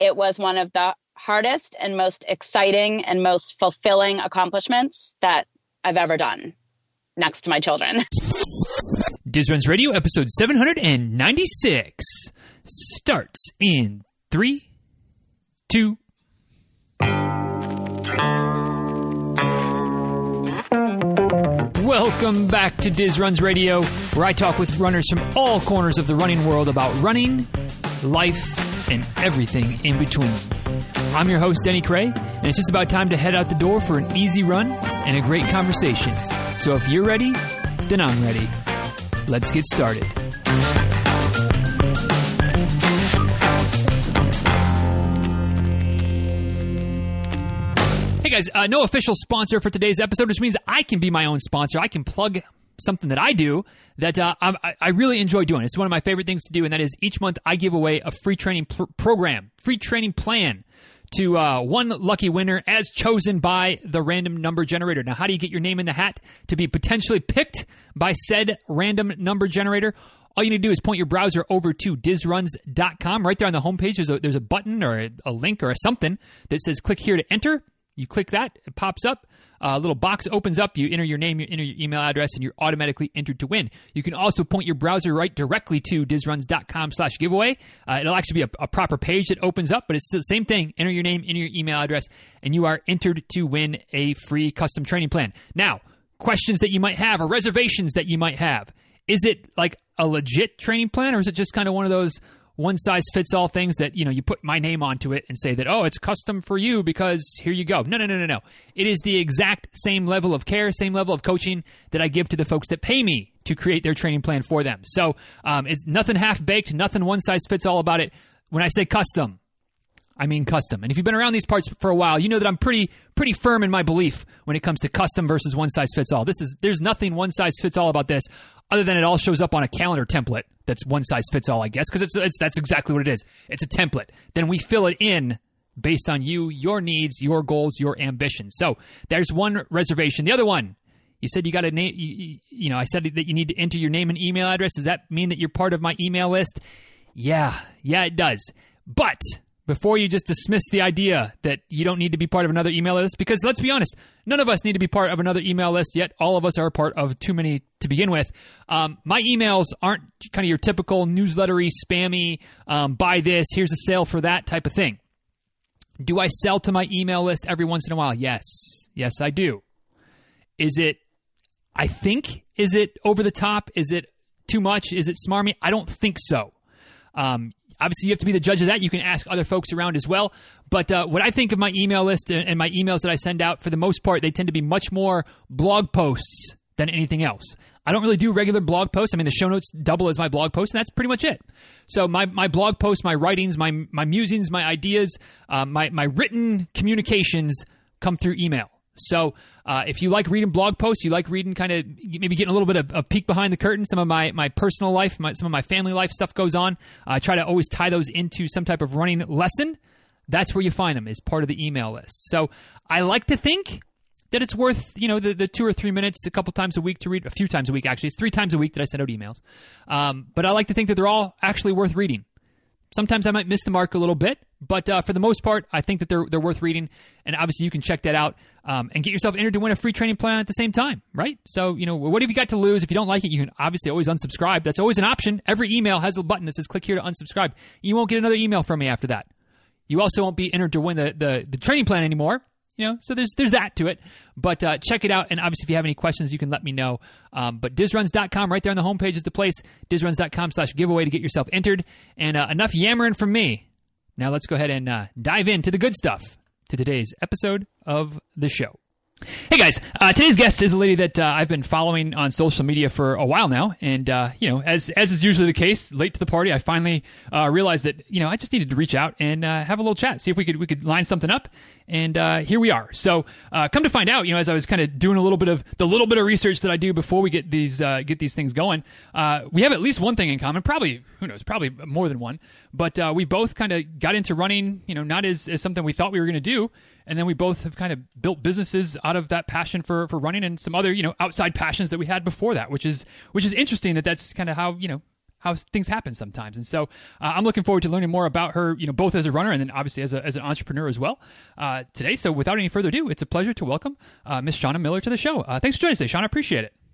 it was one of the hardest and most exciting and most fulfilling accomplishments that I've ever done next to my children. Diz Runs Radio, episode 796, starts in three, two, Welcome back to Diz Runs Radio, where I talk with runners from all corners of the running world about running, life, and everything in between. I'm your host, Denny Krahe, and it's just about time to head out the door for an easy run and a great conversation. So if you're ready, then I'm ready. Let's get started. Hey guys, uh, no official sponsor for today's episode, which means I can be my own sponsor. I can plug something that I do that uh, I, I really enjoy doing. It's one of my favorite things to do, and that is each month I give away a free training pr- program, free training plan to uh, one lucky winner as chosen by the random number generator. Now, how do you get your name in the hat to be potentially picked by said random number generator? All you need to do is point your browser over to dizruns.com. Right there on the homepage, there's a, there's a button or a, a link or a something that says click here to enter. You click that, it pops up. A little box opens up. You enter your name, you enter your email address, and you're automatically entered to win. You can also point your browser right directly to dizruns.com slash giveaway. Uh, it'll actually be a, a, proper page that opens up, but it's the same thing. Enter your name, enter your email address, and you are entered to win a free custom training plan. Now, questions that you might have or reservations that you might have. Is it like a legit training plan, or is it just kind of one of those one size fits all things that you know you put my name onto it and say that oh it's custom for you because here you go. No no no no no. It is the exact same level of care same level of coaching that i give to the folks that pay me to create their training plan for them. So um, it's nothing half baked nothing one size fits all about it. When i say custom I mean custom. And if you've been around these parts for a while, you know that I'm pretty pretty firm in my belief when it comes to custom versus one size fits all. This is there's nothing one size fits all about this other than it all shows up on a calendar template that's one size fits all, I guess, because it's, it's that's exactly what it is. It's a template. Then we fill it in based on you, your needs, your goals, your ambitions. So there's one reservation. The other one, you said you got a name. You, you know, I said that you need to enter your name and email address. Does that mean that you're part of my email list? Yeah, yeah, it does. But before you just dismiss the idea that you don't need to be part of another email list, because let's be honest, none of us need to be part of another email list, yet all of us are part of too many to begin with. Um, my emails aren't kind of your typical newslettery, spammy, um, buy this, here's a sale for that type of thing. Do I sell to my email list every once in a while? Yes. Yes, I do. Is it, I think, is it over the top? Is it too much? Is it smarmy? I don't think so. Um, obviously you have to be the judge of that. You can ask other folks around as well. But uh, what I think of my email list and my emails that I send out, for the most part, they tend to be much more blog posts than anything else. I don't really do regular blog posts. I mean, the show notes double as my blog post, and that's pretty much it. So my, my blog posts, my writings, my my musings, my ideas, uh, my my written communications come through email. So uh, if you like reading blog posts, you like reading kind of maybe getting a little bit of a peek behind the curtain, some of my, my personal life, my, some of my family life stuff goes on. I try to always tie those into some type of running lesson. That's where you find them, is part of the email list. So I like to think that it's worth you know the, the two or three minutes a couple times a week to read a few times a week actually it's three times a week that i send out emails um, but i like to think that they're all actually worth reading Sometimes I might miss the mark a little bit, but uh, for the most part, I think that they're they're worth reading. And obviously, you can check that out um, and get yourself entered to win a free training plan at the same time, right? So, you know, what have you got to lose? If you don't like it, you can obviously always unsubscribe. That's always an option. Every email has a button that says "click here to unsubscribe." You won't get another email from me after that. You also won't be entered to win the the, the training plan anymore you know, so there's there's that to it. But uh, check it out, and obviously, if you have any questions, you can let me know. Um, but dizruns.com right there on the homepage, is the place. dizruns.com slash giveaway to get yourself entered. And uh, enough yammering from me. Now let's go ahead and uh, dive into the good stuff to today's episode of the show. Hey guys, uh, today's guest is a lady that uh, I've been following on social media for a while now, and uh, you know, as as is usually the case, late to the party, I finally uh, realized that you know I just needed to reach out and uh, have a little chat, see if we could we could line something up, and uh, here we are. So, come to find out, you know, as I was kind of doing a little bit of the little bit of research that I do before we get these get these things going, we have at least one thing in common, probably who knows, probably more than one, but we both kind of got into running, you know, not as, as something we thought we were going to do and then we both have kind of built businesses out of that passion for for running and some other you know outside passions that we had before that which is which is interesting that that's kind of how you know how things happen sometimes. And so uh, I'm looking forward to learning more about her, you know, both as a runner and then obviously as, a, as an entrepreneur as well uh, today. So without any further ado, it's a pleasure to welcome uh, Miss Shana Miller to the show. Uh, thanks for joining us today, Shana. Appreciate it.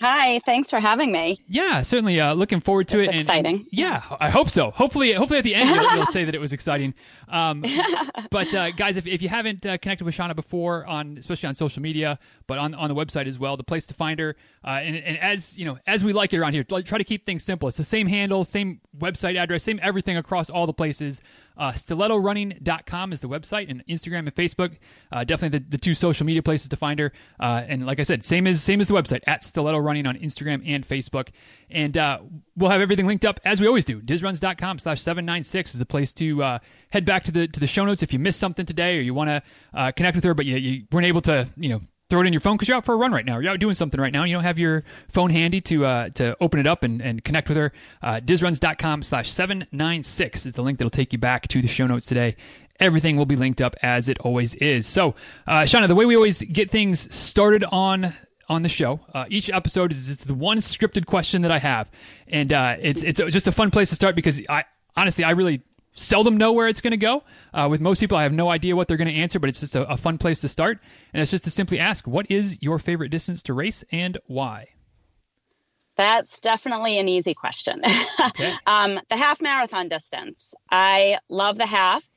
Hi, thanks for having me. Yeah, certainly uh, looking forward to it's it. Exciting. And, and yeah, I hope so. Hopefully, hopefully at the end you'll, you'll say that it was exciting. Um, but uh, guys, if, if you haven't uh, connected with Shana before, on especially on social media, but on on the website as well, the place to find her. Uh, and, and as you know, as we like it around here, try to keep things simple. It's the same handle, same website address, same everything across all the places. Uh, stilettorunning.com is the website, and Instagram and Facebook, uh, definitely the, the two social media places to find her. Uh, and like I said, same as same as the website at Stiletto Running on Instagram and Facebook. And uh, we'll have everything linked up as we always do. Dizruns.com slash 796 is the place to uh, head back to the to the show notes if you missed something today or you want to uh, connect with her, but you, you weren't able to, you know, throw it in your phone because you're out for a run right now. You're out doing something right now. You don't have your phone handy to uh, to open it up and, and connect with her. Uh, Dizruns.com slash 796 is the link that'll take you back to the show notes today. Everything will be linked up as it always is. So, uh, Shana, the way we always get things started on on the show. Uh, each episode is just the one scripted question that I have, and uh, it's it's just a fun place to start because I honestly I really seldom know where it's going to go. Uh, with most people, I have no idea what they're going to answer, but it's just a, a, fun place to start. And it's just to simply ask, what is your favorite distance to race and why? That's definitely an easy question. Okay. um, the half marathon distance. I love the half.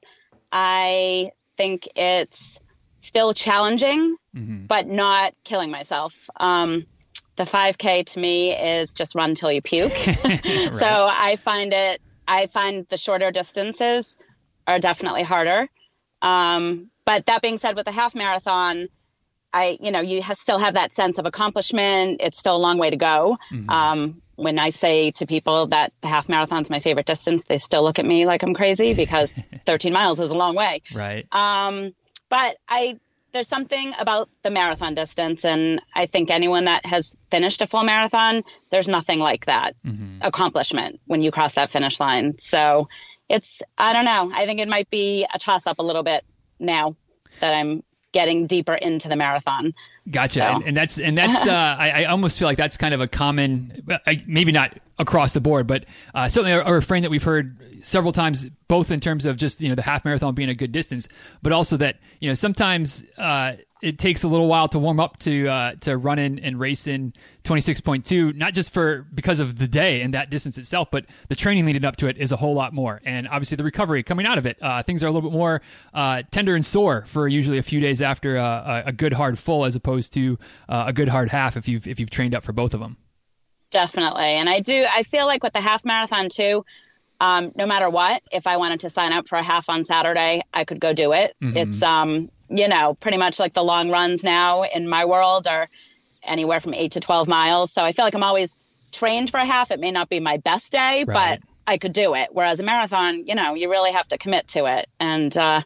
I think it's still challenging, mm-hmm. but not killing myself. Um, the 5K to me is just run till you puke. right. So I find it I find the shorter distances are definitely harder. Um, but that being said, with the half marathon, I, you know, you have, still have that sense of accomplishment. It's still a long way to go. Mm-hmm. Um, when I say to people that the half marathon is my favorite distance, they still look at me like I'm crazy because 13 miles is a long way. Right. Um, but I there's something about the marathon distance and i think anyone that has finished a full marathon there's nothing like that mm-hmm. accomplishment when you cross that finish line. So it's i don't know. I think it might be a toss up a little bit now that i'm getting deeper into the marathon Gotcha, so. and, and, that's and that's uh, I, I, almost feel like that's kind of a common, maybe not across the board, but uh, certainly a, a, refrain that we've heard several times, both in terms of just you know the half marathon being a good distance, but also that you know sometimes uh, it takes a little while to warm up to uh, to run in and race in 26.2 not just for because of the day and that distance itself but the training leading up to it is a whole lot more and obviously the recovery coming out of it uh, things are a little bit more uh, tender and sore for usually a few days after uh, a good hard full as opposed to uh, a good hard half if you've if you've trained up for both of them definitely and i do i feel like with the half marathon too um, no matter what, if I wanted to sign up for a half on Saturday, I could go do it. Mm-hmm. It's um, you know, pretty much like the long runs now in my world are anywhere from eight to 12 miles. So I feel like I'm always trained for a half. It may not be my best day, right. but I could do it. Whereas a marathon, you know, you really have to commit to it. And, uh,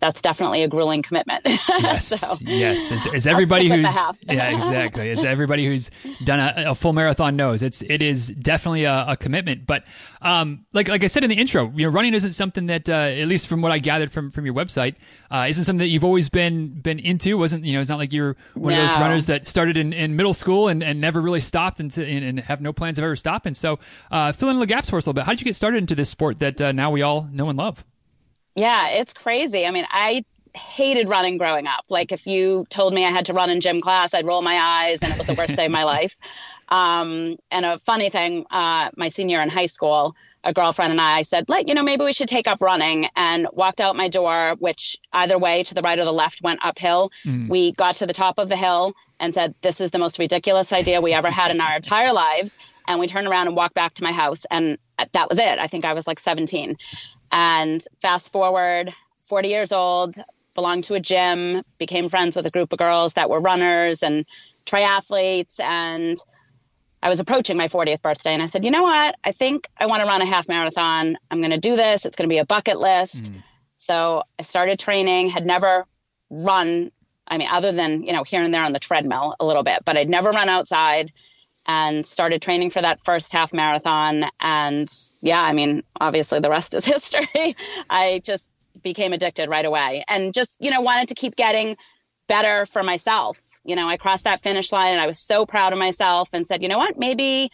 that's definitely a grueling commitment. Yes, so, yes. As, as everybody who's yeah, exactly. As everybody who's done a, a, full marathon knows, it's it is definitely a, a commitment. But um, like like I said in the intro, you know, running isn't something that, uh, at least from what I gathered from from your website, uh, isn't something that you've always been been into. wasn't You know, it's not like you're one no. of those runners that started in, in middle school and, and never really stopped and, and, and have no plans of ever stopping. So, uh, fill in the gaps for us a little bit. How did you get started into this sport that uh, now we all know and love? Yeah, it's crazy. I mean, I hated running growing up. Like if you told me I had to run in gym class, I'd roll my eyes and it was the worst day of my life. Um, and a funny thing, uh, my senior in high school, a girlfriend and I said, like, you know, maybe we should take up running and walked out my door, which either way to the right or the left went uphill. Mm. We got to the top of the hill and said, this is the most ridiculous idea we ever had in our entire lives. And we turned around and walked back to my house. And that was it. I think I was like 17. And fast forward, 40 years old, belonged to a gym, became friends with a group of girls that were runners and triathletes. And I was approaching my 40th birthday and I said, you know what? I think I want to run a half marathon. I'm going to do this. It's going to be a bucket list. Mm. So I started training, had never run, I mean, other than, you know, here and there on the treadmill a little bit, but I'd never run outside and started training for that first half marathon. And yeah, I mean, obviously the rest is history. I just became addicted right away and just, you know, wanted to keep getting better for myself. You know, I crossed that finish line and I was so proud of myself and said, you know what, maybe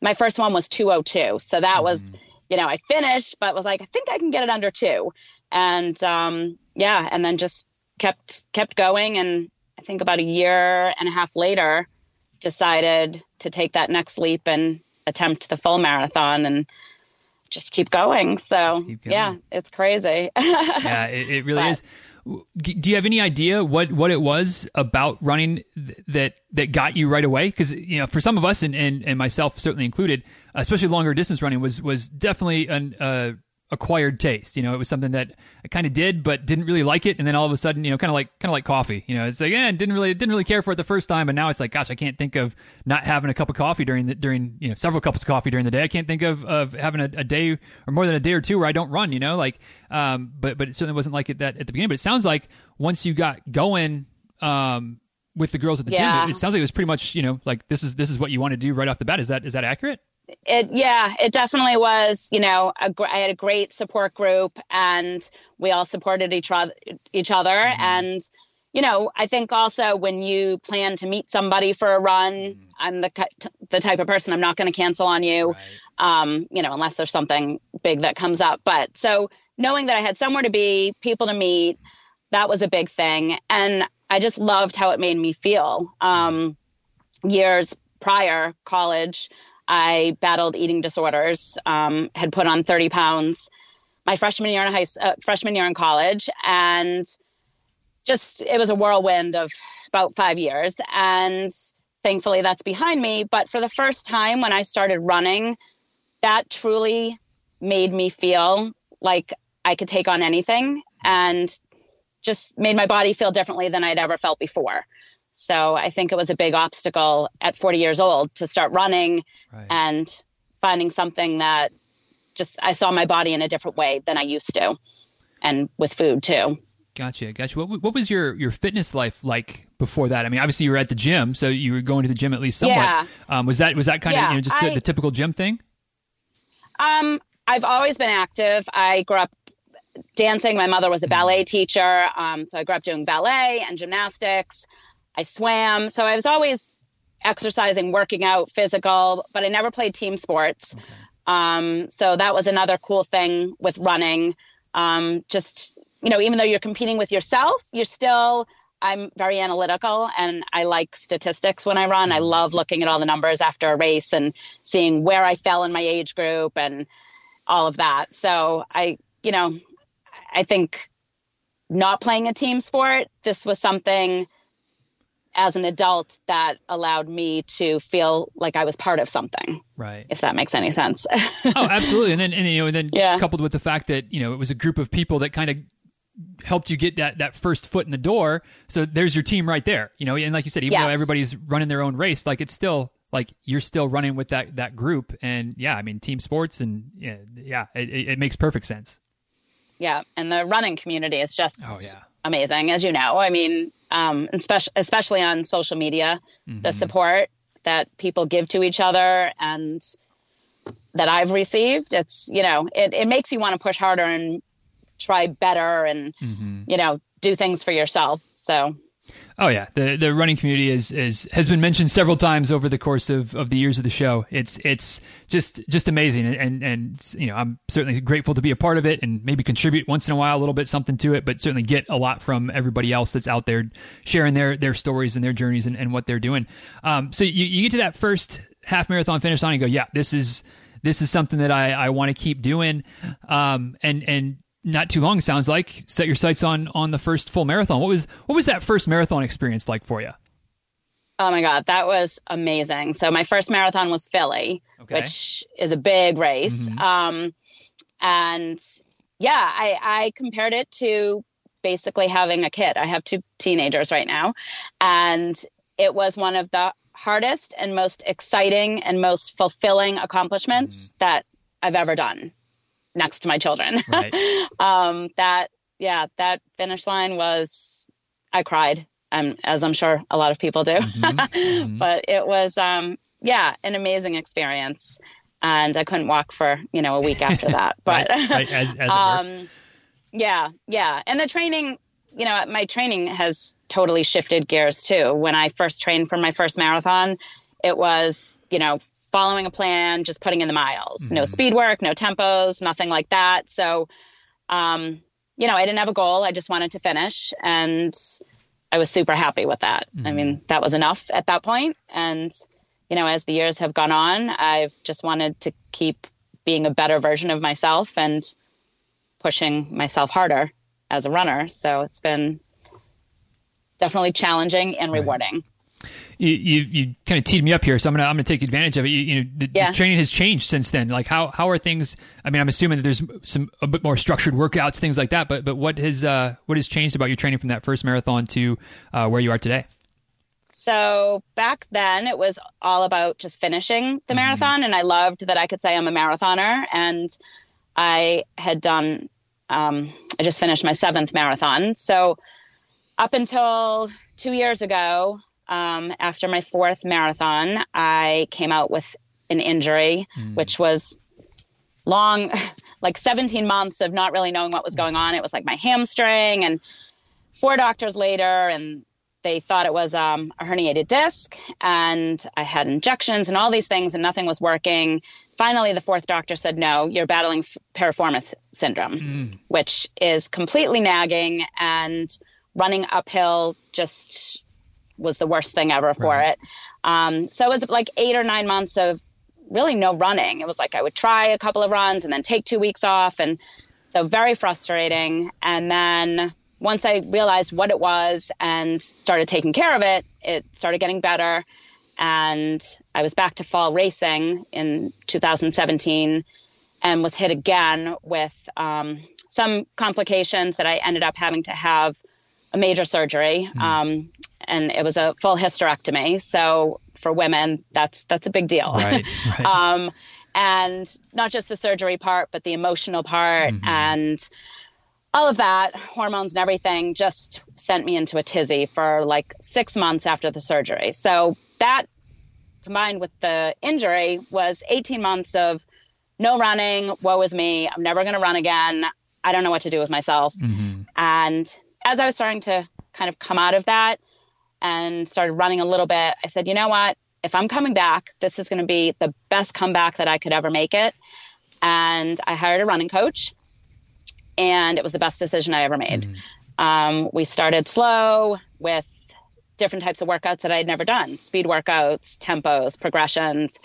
my first one was 202. So that mm-hmm. was, you know, I finished, but was like, I think I can get it under two. And um, yeah, and then just kept kept going. And I think about a year and a half later, decided to take that next leap and attempt the full marathon and just keep going. So keep going. yeah, it's crazy. yeah, it, it really but, is do you have any idea what, what it was about running th- that that got you right away? Because you know, for some of us, and, and, and myself certainly included, especially longer distance running was was definitely an uh, acquired taste. You know, it was something that I kind of did, but didn't really like it, and then all of a sudden, you know, kind of like kind of like coffee. You know, it's like, yeah, didn't really didn't really care for it the first time, and now it's like, gosh, I can't think of not having a cup of coffee during the during you know several cups of coffee during the day. I can't think of of having a, a day or more than a day or two where I don't run. You know, like, um, but but it certainly wasn't like it that at the beginning. But it sounds like once you got going, um. With the girls at the yeah. gym, it, it sounds like it was pretty much, you know, like this is this is what you want to do right off the bat. Is that is that accurate? It yeah it definitely was you know a, i had a great support group and we all supported each other each other mm-hmm. and you know i think also when you plan to meet somebody for a run mm-hmm. i'm the the type of person i'm not going to cancel on you right. um you know unless there's something big that comes up but so knowing that i had somewhere to be people to meet that was a big thing and i just loved how it made me feel um years prior college I battled eating disorders, um, had put on 30 pounds my freshman year in high uh, freshman year in college, and just it was a whirlwind of about five years. And thankfully, that's behind me. But for the first time, when I started running, that truly made me feel like I could take on anything and just made my body feel differently than I'd ever felt before. So I think it was a big obstacle at 40 years old to start running right. and finding something that just I saw my body in a different way than I used to, and with food too. Gotcha, gotcha. What, what was your, your fitness life like before that? I mean, obviously you were at the gym, so you were going to the gym at least somewhat. Yeah. Um, was that was that kind yeah, of you know just I, the, the typical gym thing? Um, I've always been active. I grew up dancing. My mother was a ballet mm-hmm. teacher, um, so I grew up doing ballet and gymnastics. I swam. So I was always exercising, working out, physical, but I never played team sports. Okay. Um, so that was another cool thing with running. Um, just, you know, even though you're competing with yourself, you're still, I'm very analytical and I like statistics when I run. I mm-hmm. love looking at all the numbers after a race and seeing where I fell in my age group and all of that. So I, you know, I think not playing a team sport, this was something as an adult that allowed me to feel like I was part of something. Right. If that makes any sense. oh, absolutely. And then, and, you know, and then yeah. coupled with the fact that, you know, it was a group of people that kind of helped you get that, that first foot in the door. So there's your team right there, you know, and like you said, even yes. though everybody's running their own race, like it's still like you're still running with that, that group. And yeah, I mean, team sports and yeah, yeah it, it makes perfect sense. Yeah. And the running community is just oh, yeah. amazing, as you know. I mean, um, especially especially on social media, mm-hmm. the support that people give to each other and that I've received. It's you know it it makes you want to push harder and try better and mm-hmm. you know do things for yourself. So Oh yeah, the the running community is is has been mentioned several times over the course of, of the years of the show. It's it's just just amazing, and and you know I'm certainly grateful to be a part of it and maybe contribute once in a while a little bit something to it, but certainly get a lot from everybody else that's out there sharing their their stories and their journeys and, and what they're doing. Um, so you, you get to that first half marathon finish line and go, yeah, this is this is something that I, I want to keep doing. Um, and and not too long sounds like. Set your sights on on the first full marathon. What was what was that first marathon experience like for you oh my god that was amazing. So my first marathon was philly okay. which is a big race. Mm-hmm. um, and yeah i i compared it to basically having a kid. I have two teenagers right now and it was one of the hardest and most exciting and most fulfilling accomplishments mm-hmm. that i've ever done next to my children. Right. um, that, yeah, that finish line was, I cried, um, as I'm sure a lot of people do. Mm-hmm. mm-hmm. but it was, um, yeah, an amazing experience. And I couldn't walk for, you know, a week after that. But, right, right. As, as um, yeah, yeah. And the training, you know, my training has totally shifted gears too. When I first trained for my first marathon, it was, you know, following a plan, just putting in the miles. Mm-hmm. No speed work, no tempos, nothing like that. So, um, you know, I didn't have a goal. I just wanted to finish. And I was super happy with that. Mm-hmm. I mean, that was enough at that point. And, you know, as the years have gone on, I've just wanted to keep being a better version of myself and pushing myself harder as a runner. So it's been definitely challenging and rewarding. Right you, you, you kind of teed me up here, so I'm gonna I'm gonna take advantage of it. You, you know, the, yeah. the, training has changed since then. Like how how are things? I mean, I'm assuming that there's some a bit more structured workouts, things like that. But but what has uh, what has changed about your training from that first marathon to uh, where you are today? So back then, it was all about just finishing the mm-hmm. marathon, and I loved that I could say I'm a marathoner, and I had done. Um, I just finished my seventh marathon, so up until two years ago, um, after my fourth marathon, I came out with an injury, mm. which was long, like 17 months of not really knowing what was going on. It was like my hamstring, and four doctors later, and they thought it was um, a herniated disc, and I had injections and all these things, and nothing was working. Finally, the fourth doctor said, "No, you're battling piriformis syndrome, mm. which is completely nagging and running uphill just was the worst thing ever for right. it. Um, so it was like eight or nine months of really no running. It was like I would try a couple of runs and then take two weeks off. And so very frustrating. And then once I realized what it was and started taking care of it, it started getting better. And I was back to fall racing in 2017 and was hit again with um, some complications that I ended up having to have a major surgery. Mm. Um, and it was a full hysterectomy. So for women, that's that's a big deal. Right, right. um, and not just the surgery part, but the emotional part mm-hmm. and all of that, hormones and everything, just sent me into a tizzy for like six months after the surgery. So that combined with the injury was 18 months of no running. Woe is me. I'm never going to run again. I don't know what to do with myself. Mm-hmm. And as I was starting to kind of come out of that, and started running a little bit, I said, you know what? If I'm coming back, this is going to be the best comeback that I could ever make it. And I hired a running coach, and it was the best decision I ever made. Mm. Um, we started slow with different types of workouts that I had never done speed workouts, tempos, progressions.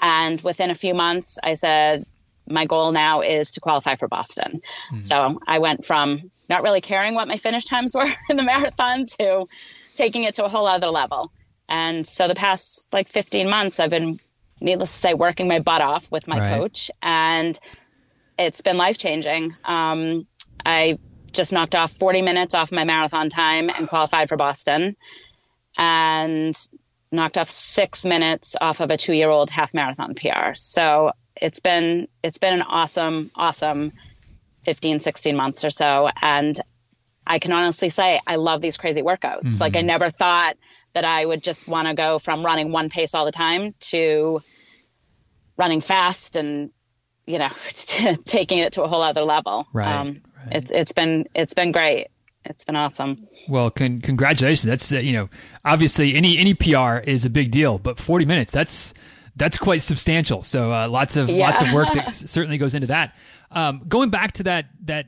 And within a few months, I said, my goal now is to qualify for Boston. Mm. So I went from not really caring what my finish times were in the marathon to taking it to a whole other level. And so the past like 15 months, I've been, needless to say, working my butt off with my right. coach, and it's been life changing. Um, I just knocked off 40 minutes off my marathon time and qualified for Boston, and knocked off six minutes off of a two year old half marathon PR. So it's been it's been an awesome, awesome 15, 16 months or so. And I can honestly say I love these crazy workouts. Mm-hmm. Like I never thought that I would just want to go from running one pace all the time to running fast and you know taking it to a whole other level. Right, um, right. It's it's been it's been great. It's been awesome. Well, con- congratulations. That's uh, you know obviously any any PR is a big deal, but 40 minutes that's that's quite substantial. So uh, lots of yeah. lots of work that certainly goes into that. Um, going back to that that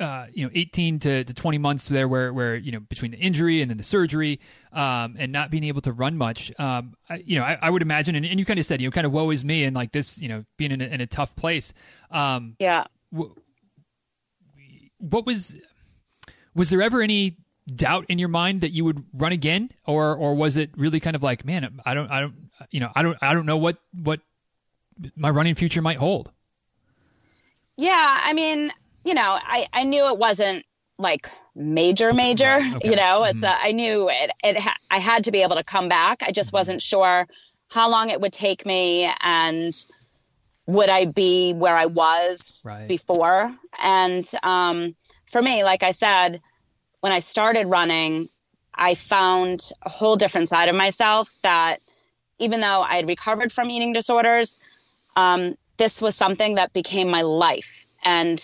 uh, you know, 18 to, to 20 months there where, where, you know, between the injury and then the surgery, um, and not being able to run much, um, I, you know, I, I would imagine, and, and, you kind of said, you know, kind of woe is me and like this, you know, being in a, in a tough place. Um, yeah. W- what was, was there ever any doubt in your mind that you would run again? Or, or was it really kind of like, man, I don't, I don't, you know, I don't, I don't know what, what my running future might hold. Yeah. I mean, you know, I, I knew it wasn't like major, major, okay. you know, it's, mm-hmm. a, I knew it, it, ha- I had to be able to come back. I just mm-hmm. wasn't sure how long it would take me and would I be where I was right. before. And, um, for me, like I said, when I started running, I found a whole different side of myself that even though I had recovered from eating disorders, um, this was something that became my life. And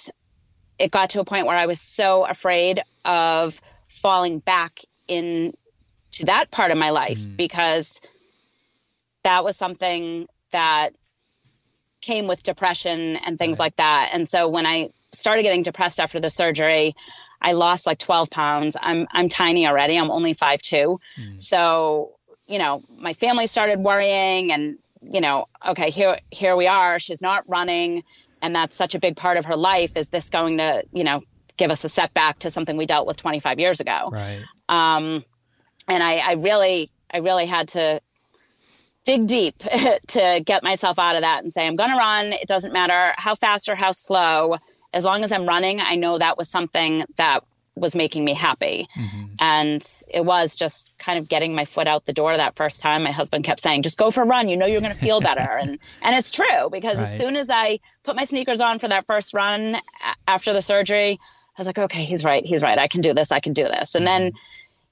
it got to a point where I was so afraid of falling back in to that part of my life mm. because that was something that came with depression and things right. like that. And so when I started getting depressed after the surgery, I lost like 12 pounds. I'm I'm tiny already. I'm only 5'2". Mm. So, you know, my family started worrying and, you know, okay, here here we are. She's not running and that's such a big part of her life. Is this going to, you know, give us a setback to something we dealt with 25 years ago? Right. Um, and I, I really, I really had to dig deep to get myself out of that and say, I'm going to run. It doesn't matter how fast or how slow. As long as I'm running, I know that was something that was making me happy. Mm-hmm. And it was just kind of getting my foot out the door that first time. My husband kept saying, just go for a run. You know, you're going to feel better. and, and it's true because right. as soon as I put my sneakers on for that first run after the surgery, I was like, okay, he's right. He's right. I can do this. I can do this. And mm-hmm. then,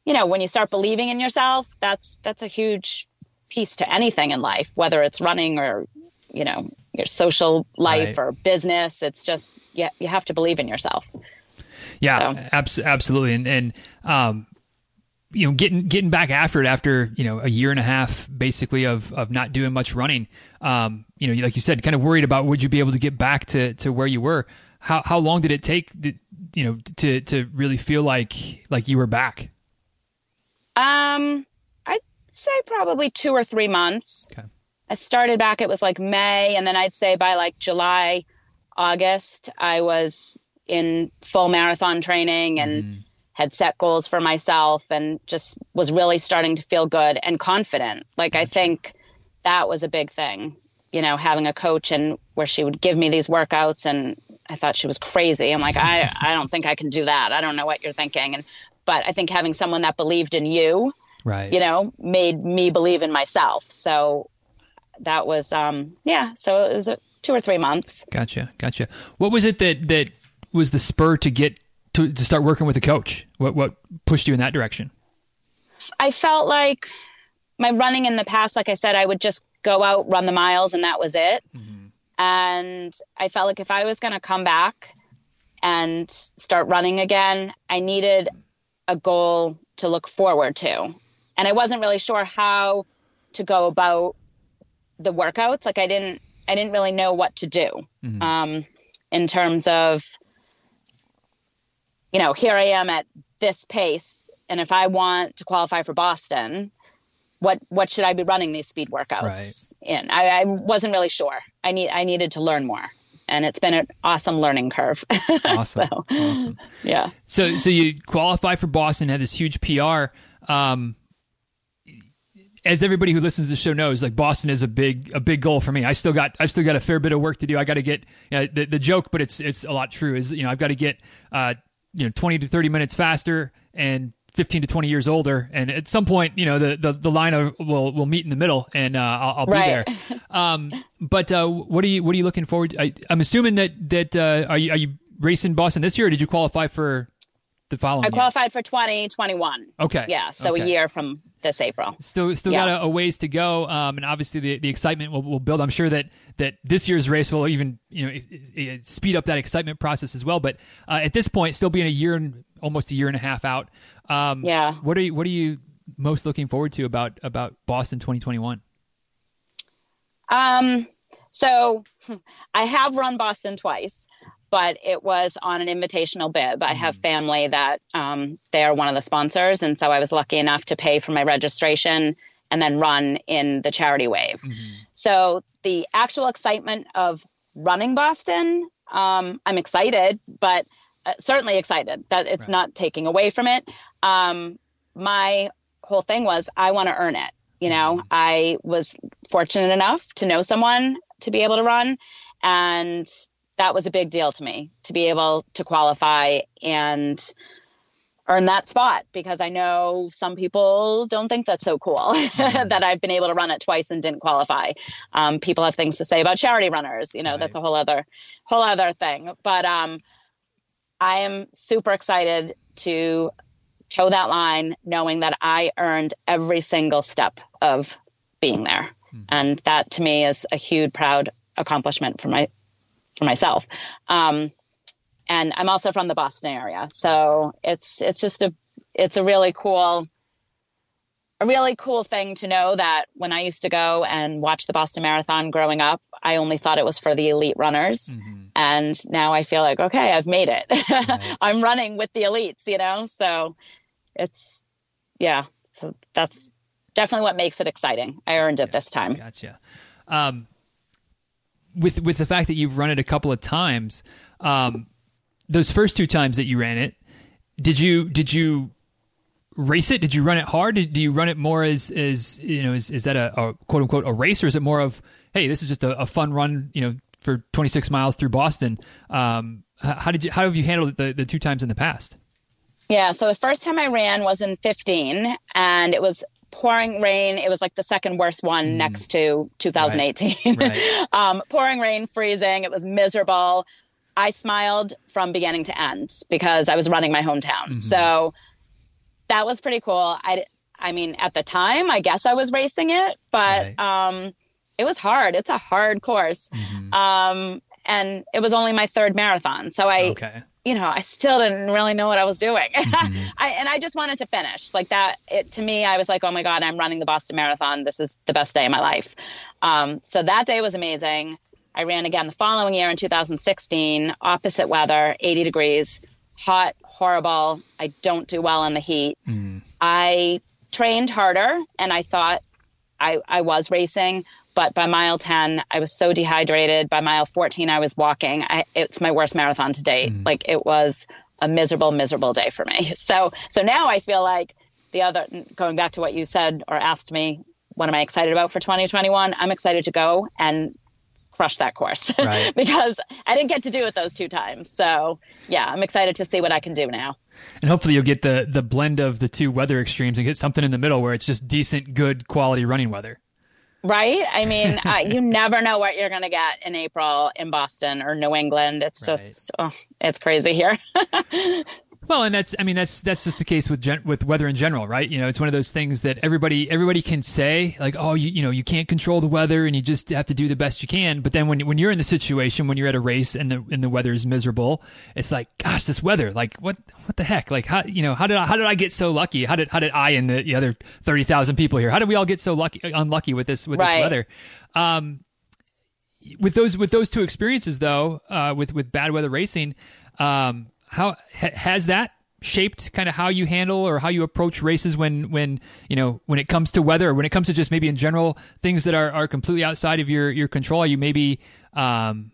you know, when you start believing in yourself, that's, that's a huge piece to anything in life, whether it's running or, you know, your social life right. or business. It's just, yeah, you have to believe in yourself. Yeah, so. abs- absolutely. And, and, um, you know, getting getting back after it after you know a year and a half basically of of not doing much running. Um, you know, like you said, kind of worried about would you be able to get back to to where you were. How how long did it take? you know, to to really feel like like you were back? Um, I'd say probably two or three months. Okay. I started back. It was like May, and then I'd say by like July, August, I was in full marathon training and mm. had set goals for myself and just was really starting to feel good and confident. Like gotcha. I think that was a big thing, you know, having a coach and where she would give me these workouts and I thought she was crazy. I'm like, I, I don't think I can do that. I don't know what you're thinking. And, but I think having someone that believed in you, right. you know, made me believe in myself. So that was, um, yeah. So it was two or three months. Gotcha. Gotcha. What was it that, that was the spur to get to, to start working with a coach? What what pushed you in that direction? I felt like my running in the past, like I said, I would just go out, run the miles, and that was it. Mm-hmm. And I felt like if I was going to come back and start running again, I needed a goal to look forward to. And I wasn't really sure how to go about the workouts. Like I didn't, I didn't really know what to do mm-hmm. um, in terms of you know, here I am at this pace, and if I want to qualify for Boston, what what should I be running these speed workouts right. in? I, I, wasn't really sure. I need I needed to learn more, and it's been an awesome learning curve. Awesome, so, awesome. Yeah. So so you qualify for Boston, had this huge PR. Um, as everybody who listens to the show knows, like Boston is a big a big goal for me. I still got I've still got a fair bit of work to do. I got to get you know, the the joke, but it's it's a lot true. Is you know I've got to get uh, you know 20 to 30 minutes faster and 15 to 20 years older and at some point you know the the, the line of, will will meet in the middle and uh, I'll, I'll right. be there um, but uh, what are you what are you looking forward to? I, am assuming that that uh, are you are you racing Boston this year or did you qualify for the following I qualified year? for 2021 okay yeah so okay. a year from this April. Still, still yeah. got a, a, ways to go, um, and obviously the, the excitement will, will build. I'm sure that that this year's race will even you know it, it speed up that excitement process as well. But uh, at this point, still being a year and almost a year and a half out, um, yeah. What are you What are you most looking forward to about about Boston 2021? Um. So, I have run Boston twice but it was on an invitational bib. I have mm-hmm. family that um, they are one of the sponsors, and so I was lucky enough to pay for my registration and then run in the charity wave. Mm-hmm. So the actual excitement of running Boston, um, I'm excited, but uh, certainly excited that it's right. not taking away from it. Um, my whole thing was I want to earn it. You know, mm-hmm. I was fortunate enough to know someone to be able to run, and that was a big deal to me to be able to qualify and earn that spot because I know some people don't think that's so cool mm-hmm. that I've been able to run it twice and didn't qualify. Um, people have things to say about charity runners, you know, right. that's a whole other whole other thing. But um, I am super excited to toe that line, knowing that I earned every single step of being there, mm-hmm. and that to me is a huge, proud accomplishment for my for myself. Um, and I'm also from the Boston area, so it's it's just a it's a really cool a really cool thing to know that when I used to go and watch the Boston Marathon growing up, I only thought it was for the elite runners. Mm-hmm. And now I feel like, okay, I've made it. Right. I'm running with the elites, you know? So it's, yeah, so that's definitely what makes it exciting. I earned it this time. Gotcha. Um, with with the fact that you've run it a couple of times, um, those first two times that you ran it, did you did you race it? Did you run it hard? Do you run it more as as you know? Is is that a, a quote unquote a race, or is it more of hey, this is just a, a fun run, you know, for 26 miles through Boston? Um, how did you how have you handled the the two times in the past? Yeah, so the first time I ran was in 15, and it was pouring rain. It was like the second worst one mm. next to 2018. Right. Right. um, pouring rain, freezing. It was miserable. I smiled from beginning to end because I was running my hometown. Mm-hmm. So that was pretty cool. I, I mean, at the time, I guess I was racing it, but right. um, it was hard. It's a hard course. Mm-hmm. Um, and it was only my third marathon. So I, okay. You know, I still didn't really know what I was doing. Mm-hmm. I, and I just wanted to finish like that. It, to me, I was like, oh my God, I'm running the Boston Marathon. This is the best day of my life. Um, so that day was amazing. I ran again the following year in 2016, opposite weather, 80 degrees, hot, horrible. I don't do well in the heat. Mm. I trained harder and I thought I, I was racing, but by mile 10, I was so dehydrated. By mile 14, I was walking. I, it's my worst marathon to date. Mm. Like it was a miserable, miserable day for me. So, so now I feel like the other, going back to what you said or asked me, what am I excited about for 2021? I'm excited to go and crush that course right. because I didn't get to do it those two times. So yeah, I'm excited to see what I can do now. And hopefully you'll get the the blend of the two weather extremes and get something in the middle where it's just decent, good quality running weather. Right? I mean, uh, you never know what you're going to get in April in Boston or New England. It's right. just, oh, it's crazy here. Well, and that's I mean that's that's just the case with gen- with weather in general, right? You know, it's one of those things that everybody everybody can say like, "Oh, you you know, you can't control the weather and you just have to do the best you can." But then when when you're in the situation when you're at a race and the and the weather is miserable, it's like, "Gosh, this weather, like what what the heck? Like how, you know, how did I, how did I get so lucky? How did how did I and the, the other 30,000 people here, how did we all get so lucky unlucky with this with right. this weather?" Um with those with those two experiences though, uh with with bad weather racing, um how ha, has that shaped kind of how you handle or how you approach races when when you know when it comes to weather or when it comes to just maybe in general things that are, are completely outside of your your control are you maybe um,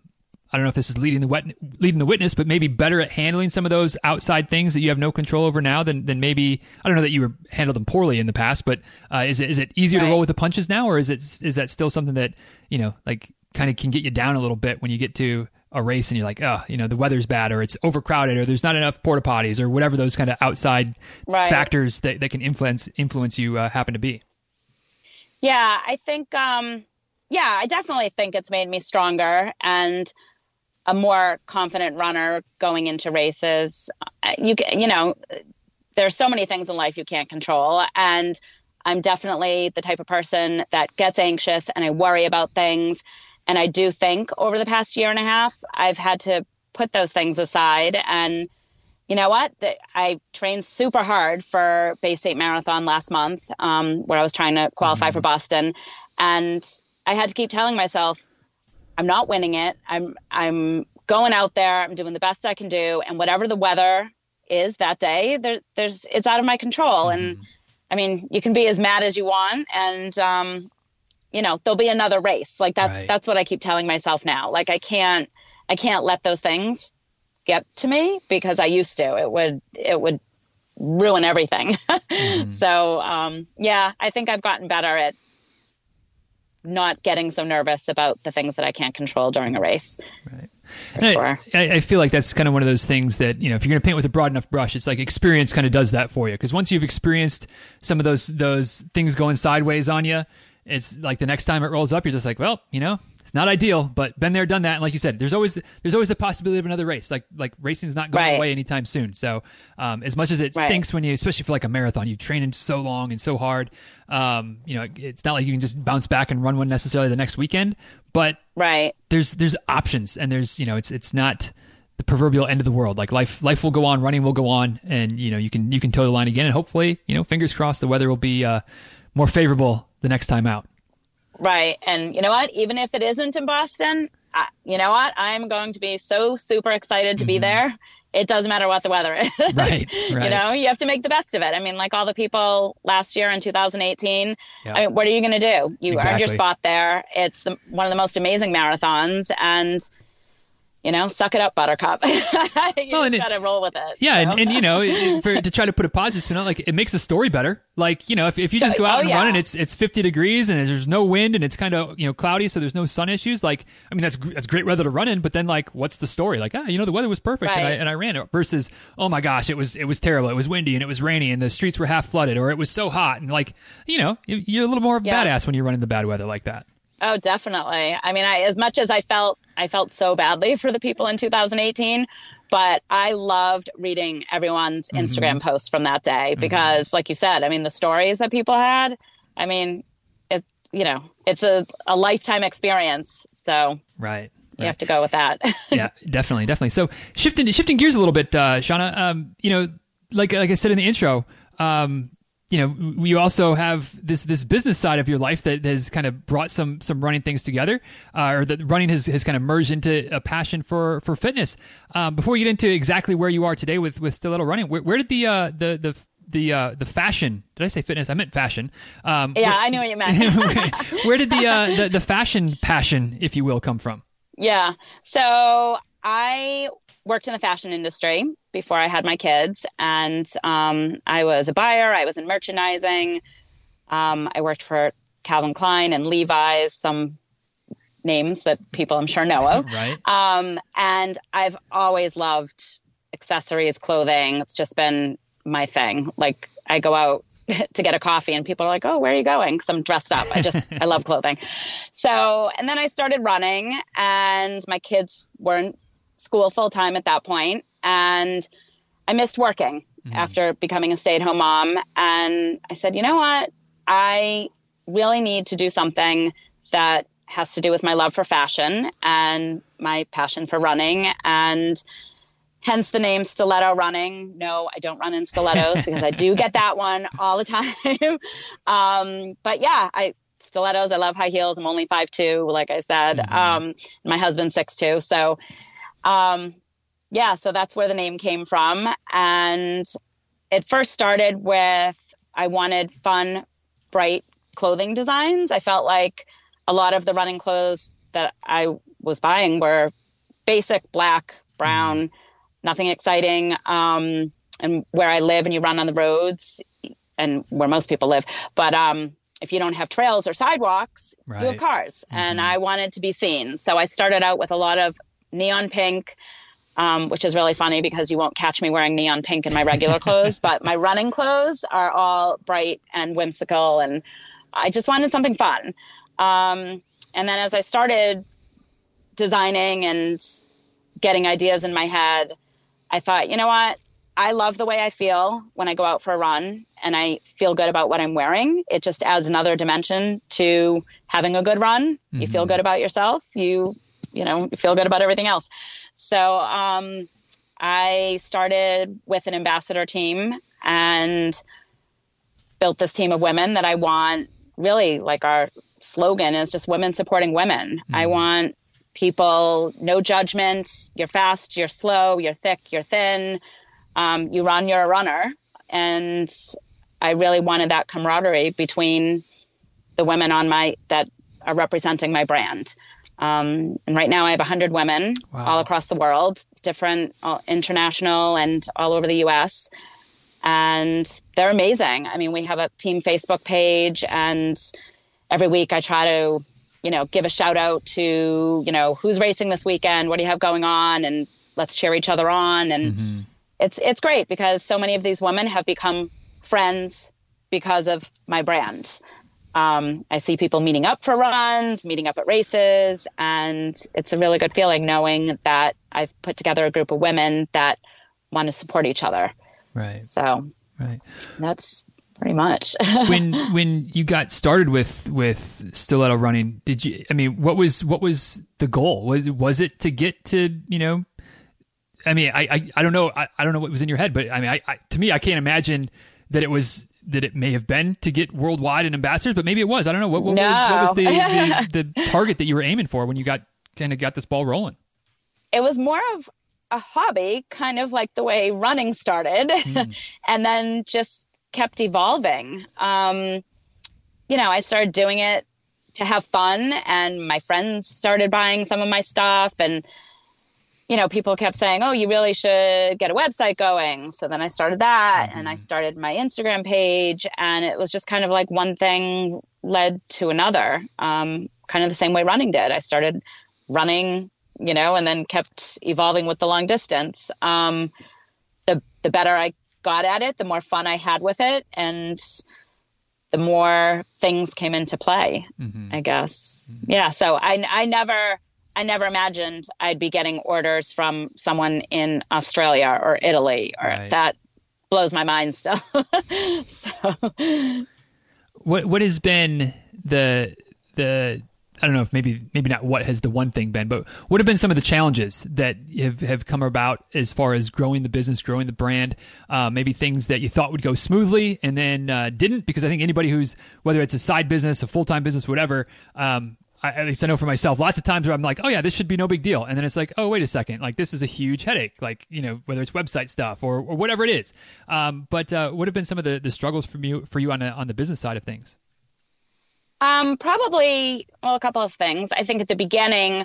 I don't know if this is leading the wet, leading the witness, but maybe better at handling some of those outside things that you have no control over now than, than maybe I don't know that you were handled them poorly in the past, but uh, is it is it easier right. to roll with the punches now, or is it is that still something that you know like kind of can get you down a little bit when you get to a race and you're like, oh, you know, the weather's bad or it's overcrowded or there's not enough porta potties or whatever those kind of outside right. factors that, that can influence influence you uh, happen to be. Yeah, I think, um, yeah, I definitely think it's made me stronger and a more confident runner going into races. You can, you know, there's so many things in life you can't control, and I'm definitely the type of person that gets anxious and I worry about things and I do think over the past year and a half, I've had to put those things aside. And you know what? I trained super hard for Bay State Marathon last month, um, where I was trying to qualify mm-hmm. for Boston. And I had to keep telling myself, I'm not winning it. I'm I'm going out there. I'm doing the best I can do, and whatever the weather is that day, there, there's it's out of my control. Mm-hmm. And I mean, you can be as mad as you want, and um, you know there'll be another race like that's right. that's what i keep telling myself now like i can't i can't let those things get to me because i used to it would it would ruin everything mm-hmm. so um, yeah i think i've gotten better at not getting so nervous about the things that i can't control during a race right Sure. I, I, feel like that's kind of one of those things that you know if you're going to paint with a broad enough brush, it's like experience kind of does that for you. Because once you've experienced some of those those things going sideways on you, it's like the next time it rolls up, you're just like, well, you know, it's not ideal, but been there, done that. And like you said, there's always there's always the possibility of another race. Like like racing is not going right. away anytime soon. So um, as much as it right. stinks when you, especially for like a marathon, you train in so long and so hard. Um, you know, it's not like you can just bounce back and run one necessarily the next weekend. But right there's there's options, and there's you know it's it's not the proverbial end of the world. Like life, life will go on, running will go on, and you know you can you can toe the line again, and hopefully, you know, fingers crossed, the weather will be uh, more favorable the next time out. Right. And you know what? Even if it isn't in Boston, I, you know what? I'm going to be so super excited to mm-hmm. be there. It doesn't matter what the weather is. Right, right. you know, you have to make the best of it. I mean, like all the people last year in 2018, yeah. I mean, what are you going to do? You exactly. earned your spot there. It's the, one of the most amazing marathons. And you know, suck it up, Buttercup. you well, just gotta roll with it. Yeah, so. and, and, you know, for, to try to put a positive spin on, like it makes the story better. Like you know, if, if you just go out oh, and yeah. run and it's it's 50 degrees and there's no wind and it's kind of you know cloudy, so there's no sun issues. Like, I mean, that's that's great weather to run in. But then, like, what's the story? Like, ah, you know, the weather was perfect right. and I and I ran it. Versus, oh my gosh, it was it was terrible. It was windy and it was rainy and the streets were half flooded or it was so hot and like, you know, you're a little more yeah. badass when you're running the bad weather like that. Oh, definitely. I mean, I as much as I felt I felt so badly for the people in 2018, but I loved reading everyone's mm-hmm. Instagram posts from that day mm-hmm. because mm-hmm. like you said, I mean, the stories that people had, I mean, it you know, it's a, a lifetime experience. So Right. You right. have to go with that. yeah, definitely, definitely. So shifting shifting gears a little bit, uh, Shana, um, you know, like like I said in the intro, um, you know you also have this this business side of your life that has kind of brought some some running things together uh, or that running has, has kind of merged into a passion for for fitness. Um, before we get into exactly where you are today with with stiletto running where, where did the uh, the the the uh, the fashion did I say fitness? I meant fashion. Um, yeah where, I knew what you meant. where, where, did the, uh, the the fashion passion if you will come from? Yeah. So I worked in the fashion industry before I had my kids, and um, I was a buyer. I was in merchandising. Um, I worked for Calvin Klein and Levi's, some names that people I'm sure know of. right. Um, and I've always loved accessories, clothing. It's just been my thing. Like I go out to get a coffee and people are like, "Oh, where are you going?" Because I'm dressed up. I just I love clothing. So and then I started running, and my kids weren't school full time at that point, and I missed working mm-hmm. after becoming a stay at home mom. And I said, you know what? I really need to do something that has to do with my love for fashion and my passion for running and hence the name stiletto running no i don't run in stilettos because i do get that one all the time um, but yeah i stilettos i love high heels i'm only five two like i said mm-hmm. um, my husband's six two so um, yeah, so that's where the name came from. And it first started with I wanted fun, bright clothing designs. I felt like a lot of the running clothes that I was buying were basic black, brown, mm-hmm. nothing exciting. Um, and where I live and you run on the roads and where most people live, but um, if you don't have trails or sidewalks, right. you have cars. Mm-hmm. And I wanted to be seen. So I started out with a lot of neon pink, um, which is really funny because you won't catch me wearing neon pink in my regular clothes, but my running clothes are all bright and whimsical, and I just wanted something fun. Um, and then as I started designing and getting ideas in my head, I thought, you know what? I love the way I feel when I go out for a run and I feel good about what I'm wearing. It just adds another dimension to having a good run. Mm-hmm. You feel mm-hmm. good about yourself. You you know, feel good about everything else. So um, I started with an ambassador team and built this team of women that I want really like our slogan is just women supporting women. Mm-hmm. I want people, no judgment. You're fast, you're slow, you're thick, you're thin. Um, you run, you're a runner. And I really wanted that camaraderie between the women on my that are representing my brand. Um, and right now I have 100 women wow. all across the world, different uh, international and all over the US. And they're amazing. I mean, we have a team Facebook page and every week I try to, you know, give a shout out to, you know, who's racing this weekend? What do you have going on? And let's cheer each other on. And mm-hmm. it's, it's great because so many of these women have become friends because of my brand. Um, I see people meeting up for runs, meeting up at races, and it's a really good feeling knowing that I've put together a group of women that want to support each other. Right. So, right. That's pretty much. when when you got started with with stiletto running, did you? I mean, what was what was the goal? Was was it to get to you know? I mean, I I, I don't know. I, I don't know what was in your head, but I mean, I, I to me, I can't imagine that it was that it may have been to get worldwide and ambassadors, but maybe it was. I don't know. What, what no. was, what was the, the, the target that you were aiming for when you got kind of got this ball rolling? It was more of a hobby, kind of like the way running started, mm. and then just kept evolving. Um, you know, I started doing it to have fun, and my friends started buying some of my stuff, and you know, people kept saying, "Oh, you really should get a website going." So then I started that, mm-hmm. and I started my Instagram page, and it was just kind of like one thing led to another, um, kind of the same way running did. I started running, you know, and then kept evolving with the long distance. Um, the the better I got at it, the more fun I had with it, and the more things came into play. Mm-hmm. I guess, mm-hmm. yeah. So I I never I never imagined I'd be getting orders from someone in Australia or Italy, or right. that blows my mind still. so, what what has been the the I don't know if maybe maybe not what has the one thing been, but what have been some of the challenges that have, have come about as far as growing the business, growing the brand? Uh, maybe things that you thought would go smoothly and then uh, didn't, because I think anybody who's whether it's a side business, a full time business, whatever, um, I, at least I know for myself, lots of times where I'm like, oh yeah, this should be no big deal, and then it's like, oh wait a second, like this is a huge headache, like you know whether it's website stuff or, or whatever it is. Um, but uh, what have been some of the, the struggles for you for you on on the business side of things? Um, probably well, a couple of things. I think at the beginning,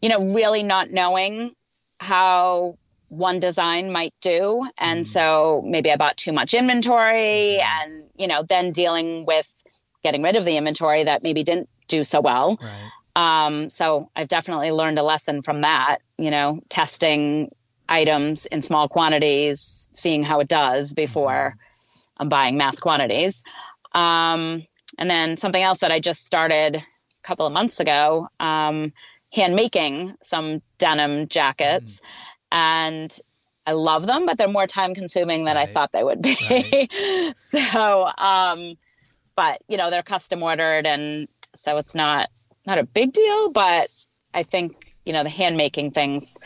you know, really not knowing how one design might do, and mm. so maybe I bought too much inventory, mm-hmm. and you know, then dealing with getting rid of the inventory that maybe didn't do so well. Right. Um, so I've definitely learned a lesson from that, you know, testing items in small quantities, seeing how it does before mm-hmm. I'm buying mass quantities. Um, and then something else that I just started a couple of months ago, um, hand making some denim jackets. Mm. And I love them, but they're more time consuming than right. I thought they would be. Right. so, um, but you know, they're custom ordered and so it's not not a big deal, but I think you know the hand making things.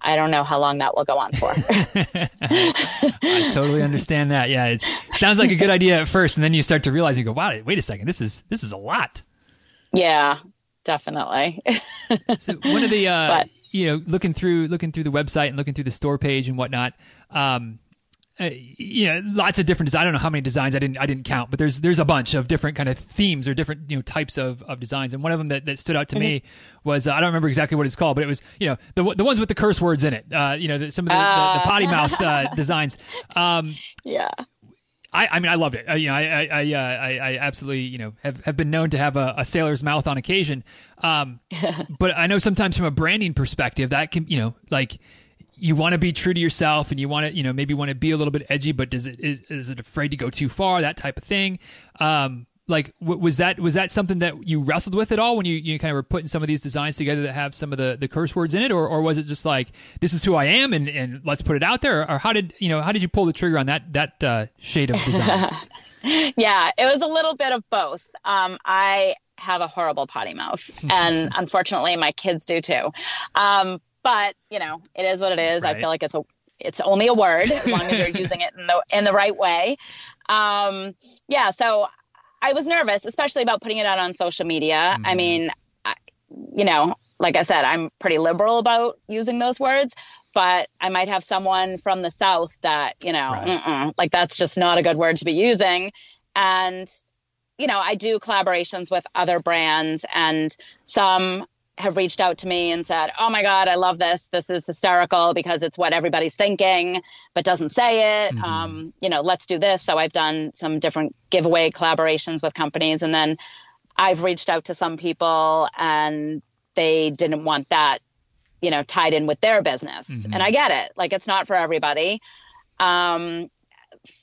I don't know how long that will go on for. I totally understand that. Yeah, it sounds like a good idea at first, and then you start to realize you go, "Wow, wait a second, this is this is a lot." Yeah, definitely. so one of the uh, but, you know looking through looking through the website and looking through the store page and whatnot. Um, uh, you know, lots of different designs. I don't know how many designs I didn't I didn't count, but there's there's a bunch of different kind of themes or different you know types of, of designs. And one of them that, that stood out to mm-hmm. me was uh, I don't remember exactly what it's called, but it was you know the the ones with the curse words in it. Uh, you know, the, some of the, uh. the, the, ah. potty mouth uh, designs. Um, yeah. I, I mean, I loved it. you know, I, I, I, uh, I, I, absolutely, you know, have, have been known to have a, a sailor's mouth on occasion. Um, but I know sometimes from a branding perspective, that can, you know, like you want to be true to yourself and you want to you know maybe want to be a little bit edgy but does it is, is it afraid to go too far that type of thing? Um like w- was that was that something that you wrestled with at all when you, you kind of were putting some of these designs together that have some of the, the curse words in it? Or, or was it just like this is who I am and, and let's put it out there? Or how did you know how did you pull the trigger on that that uh, shade of design? Yeah it was a little bit of both. Um, I have a horrible potty mouth and unfortunately my kids do too. Um, but you know, it is what it is. Right. I feel like it's a it's only a word as long as you're using it in the in the right way. Um, yeah, so I was nervous, especially about putting it out on social media. Mm-hmm. I mean, I, you know, like I said, I'm pretty liberal about using those words, but I might have someone from the South that, you know, right. like that's just not a good word to be using. And, you know, I do collaborations with other brands and some have reached out to me and said, "Oh my God, I love this. This is hysterical because it's what everybody's thinking, but doesn't say it. Mm-hmm. Um, you know, let's do this." So I've done some different giveaway collaborations with companies, and then I've reached out to some people, and they didn't want that, you know, tied in with their business. Mm-hmm. And I get it. Like it's not for everybody. Um,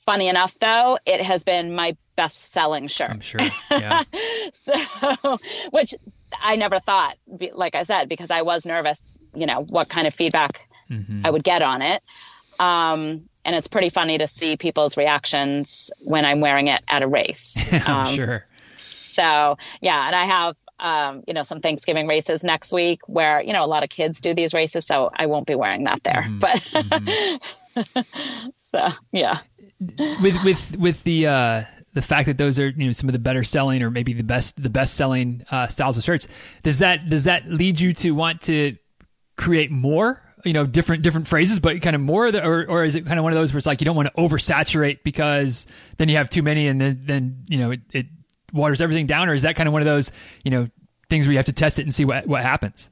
funny enough, though, it has been my best selling shirt. I'm sure. Yeah. so, which I never thought, like I said, because I was nervous, you know, what kind of feedback mm-hmm. I would get on it. Um, and it's pretty funny to see people's reactions when I'm wearing it at a race. I'm um, sure. So, yeah. And I have, um, you know, some Thanksgiving races next week where, you know, a lot of kids do these races. So I won't be wearing that there. Mm-hmm. But mm-hmm. so, yeah with with with the uh, the fact that those are you know some of the better selling or maybe the best the best selling uh, styles of shirts, does that does that lead you to want to create more? You know, different different phrases, but kind of more, the, or or is it kind of one of those where it's like you don't want to oversaturate because then you have too many and then then you know it, it waters everything down, or is that kind of one of those you know things where you have to test it and see what what happens?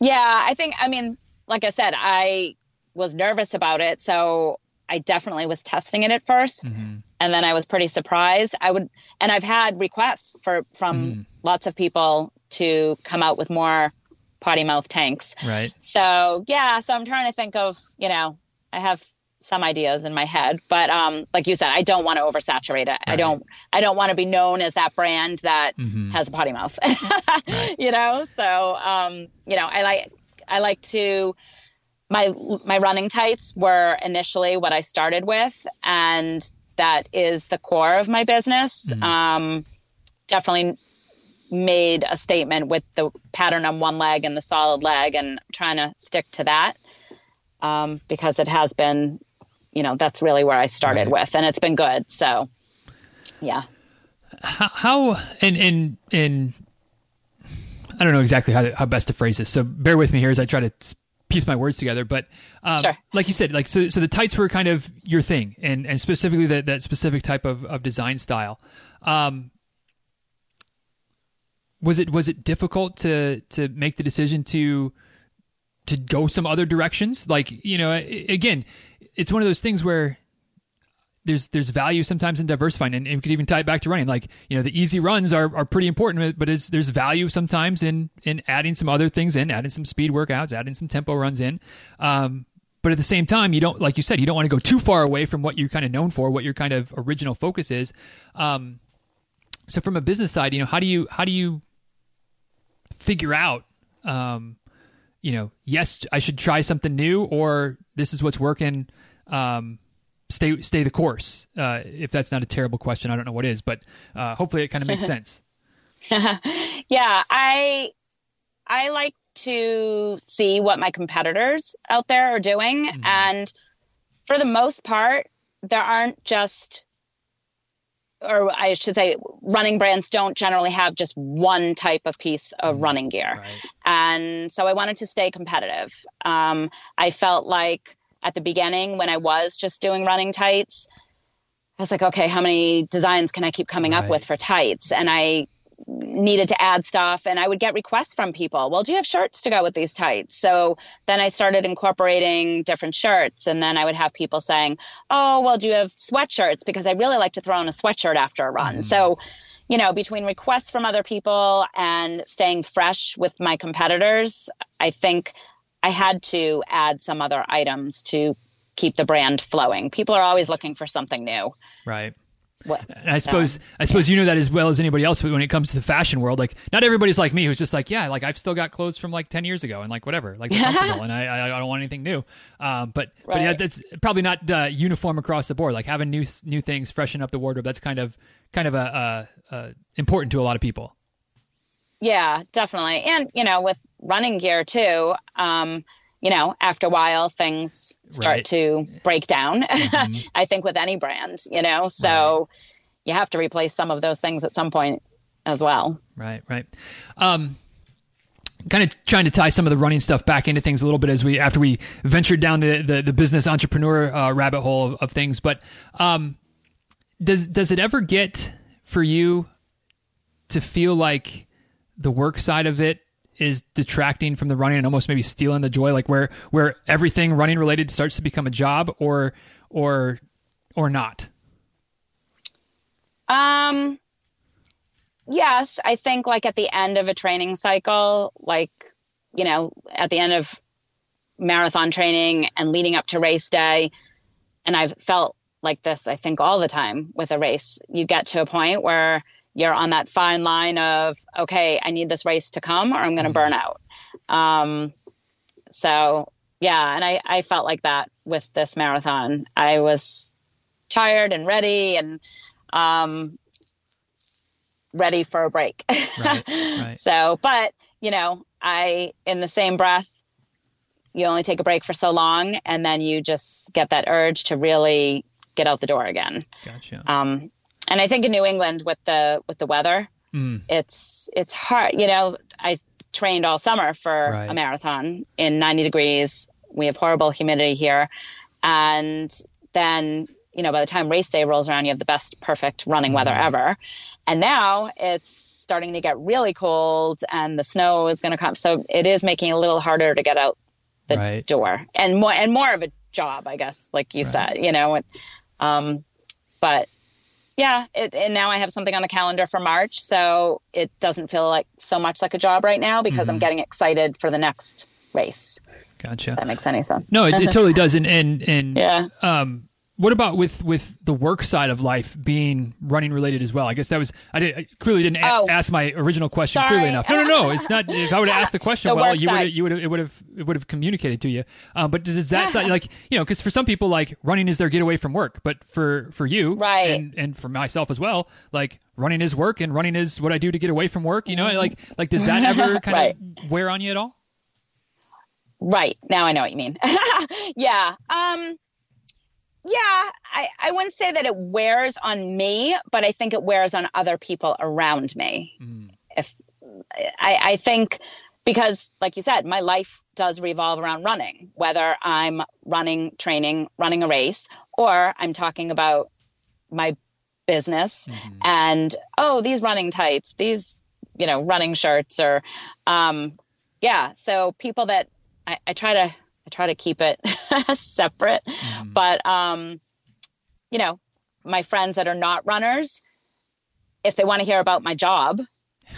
Yeah, I think I mean, like I said, I was nervous about it, so I definitely was testing it at 1st mm-hmm. And then I was pretty surprised. I would, and I've had requests for from mm. lots of people to come out with more potty mouth tanks. Right. So yeah, so I'm trying to think of, you know, I have some ideas in my head, but um, like you said, I don't want to oversaturate it. Right. I don't, I don't want to be known as that brand that mm-hmm. has a potty mouth. right. You know, so um, you know, I like, I like to my my running tights were initially what I started with, and that is the core of my business. Mm-hmm. Um, definitely made a statement with the pattern on one leg and the solid leg, and trying to stick to that um, because it has been, you know, that's really where I started right. with, and it's been good. So, yeah. How, how and and and I don't know exactly how how best to phrase this, so bear with me here as I try to piece my words together. But um, sure. like you said, like so, so the tights were kind of your thing, and and specifically that that specific type of of design style. Um, was it was it difficult to to make the decision to to go some other directions? Like you know, again, it's one of those things where there's there's value sometimes in diversifying, and, and we could even tie it back to running. Like you know, the easy runs are, are pretty important, but there's value sometimes in in adding some other things in, adding some speed workouts, adding some tempo runs in. Um, but at the same time, you don't like you said, you don't want to go too far away from what you're kind of known for, what your kind of original focus is. Um, so from a business side, you know, how do you how do you figure out um, you know, yes, I should try something new, or this is what's working. Um, stay stay the course? Uh, if that's not a terrible question, I don't know what is, but uh, hopefully it kind of makes sense. yeah, I I like to see what my competitors out there are doing, mm-hmm. and for the most part, there aren't just or I should say, running brands don't generally have just one type of piece of mm-hmm. running gear. Right. And so I wanted to stay competitive. Um, I felt like at the beginning when I was just doing running tights, I was like, okay, how many designs can I keep coming right. up with for tights? And I needed to add stuff and I would get requests from people. Well, do you have shirts to go with these tights? So then I started incorporating different shirts and then I would have people saying, "Oh, well, do you have sweatshirts because I really like to throw on a sweatshirt after a run." Mm. So, you know, between requests from other people and staying fresh with my competitors, I think I had to add some other items to keep the brand flowing. People are always looking for something new. Right. What, and I suppose I suppose yeah. you know that as well as anybody else. But when it comes to the fashion world, like not everybody's like me, who's just like, yeah, like I've still got clothes from like ten years ago, and like whatever, like comfortable, and I, I don't want anything new. Um, but right. but yeah, that's probably not uh, uniform across the board. Like having new new things, freshen up the wardrobe. That's kind of kind of a, a, a important to a lot of people. Yeah, definitely. And, you know, with running gear too, um, you know, after a while things start right. to break down. Mm-hmm. I think with any brand, you know, so right. you have to replace some of those things at some point as well. Right, right. Um, kind of trying to tie some of the running stuff back into things a little bit as we after we ventured down the the, the business entrepreneur uh, rabbit hole of, of things but um, does does it ever get for you to feel like the work side of it is detracting from the running and almost maybe stealing the joy like where where everything running related starts to become a job or or or not? Um yes i think like at the end of a training cycle like you know at the end of marathon training and leading up to race day and i've felt like this i think all the time with a race you get to a point where you're on that fine line of okay i need this race to come or i'm going to mm-hmm. burn out um, so yeah and I, I felt like that with this marathon i was tired and ready and um, ready for a break right, right. so but you know i in the same breath you only take a break for so long and then you just get that urge to really get out the door again. Gotcha. Um, and I think in New England with the with the weather, Mm. it's it's hard. You know, I trained all summer for Right. a marathon in 90 degrees. We have horrible humidity here, and then you know by the time race day rolls around, you have the best perfect running weather Mm-hmm. ever. And now it's starting to get really cold, and the snow is going to come. So it is making it a little harder to get out the Right. door, and more and more of a job, I guess, like you Right. said. You know, and, um, but yeah, it, and now I have something on the calendar for March, so it doesn't feel like so much like a job right now because Mm-hmm. I'm getting excited for the next race. Gotcha. If that makes any sense. No, it, it totally does. And and and Yeah. um, what about with with the work side of life being running related as well? I guess that was I, did, I clearly didn't a- Oh. ask my original question Sorry. clearly enough. No, no, no. It's not. If I would have asked the question The well, you would you would have it would have it would have communicated to you. Um, but does that side like you know because for some people like running is their getaway from work, but for for you Right. and and for myself as well, like running is work and running is what I do to get away from work. You know, like like does that ever kind Right. of wear on you at all? Right. Now I know what you mean. yeah. Um yeah, I, I wouldn't say that it wears on me, but I think it wears on other people around me. Mm. If I, I think because like you said, my life does revolve around running, whether I'm running, training, running a race, or I'm talking about my business Mm-hmm. and oh, these running tights, these, you know, running shirts or um yeah. So people that I, I try to I try to keep it separate. Mm-hmm. But um, you know, my friends that are not runners, if they want to hear about my job,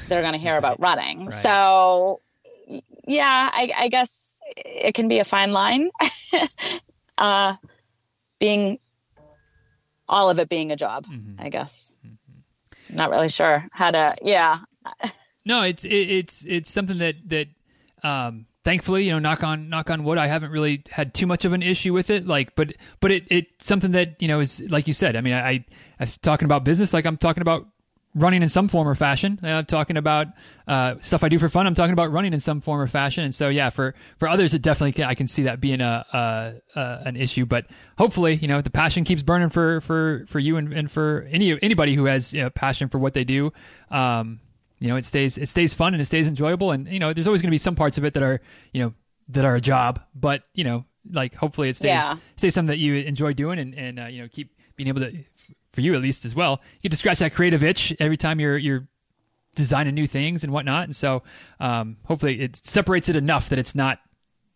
they're going to hear about running. Right. So, yeah, I, I guess it can be a fine line. uh, being all of it being a job, Mm-hmm. I guess. Not really sure how to. Yeah, No, it's it, it's it's something that that um thankfully, you know, knock on knock on wood, I haven't really had too much of an issue with it. Like, but but it it's something that you know is like you said. I mean, I I'm talking about business, like I'm talking about running in some form or fashion. I'm talking about uh, stuff I do for fun. I'm talking about running in some form or fashion. And so, yeah, for for others, it definitely can, I can see that being a, a, a an issue. But hopefully, you know, the passion keeps burning for for for you and, and for any anybody who has you know, passion for what they do. Um, you know, it stays it stays fun and it stays enjoyable. And you know, there's always going to be some parts of it that are you know that are a job, but you know, like hopefully it stays Yeah. stays something that you enjoy doing and and uh, you know keep being able to for you at least as well. You get to scratch that creative itch every time you're you're designing new things and whatnot. And so um, hopefully it separates it enough that it's not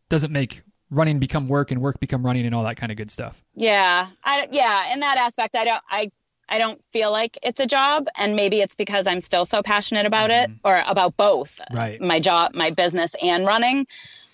doesn't make running become work and work become running and all that kind of good stuff. Yeah, I yeah, in that aspect, I don't I I don't feel like it's a job, and maybe it's because I'm still so passionate about it, or about both, Right. my job, my business, and running.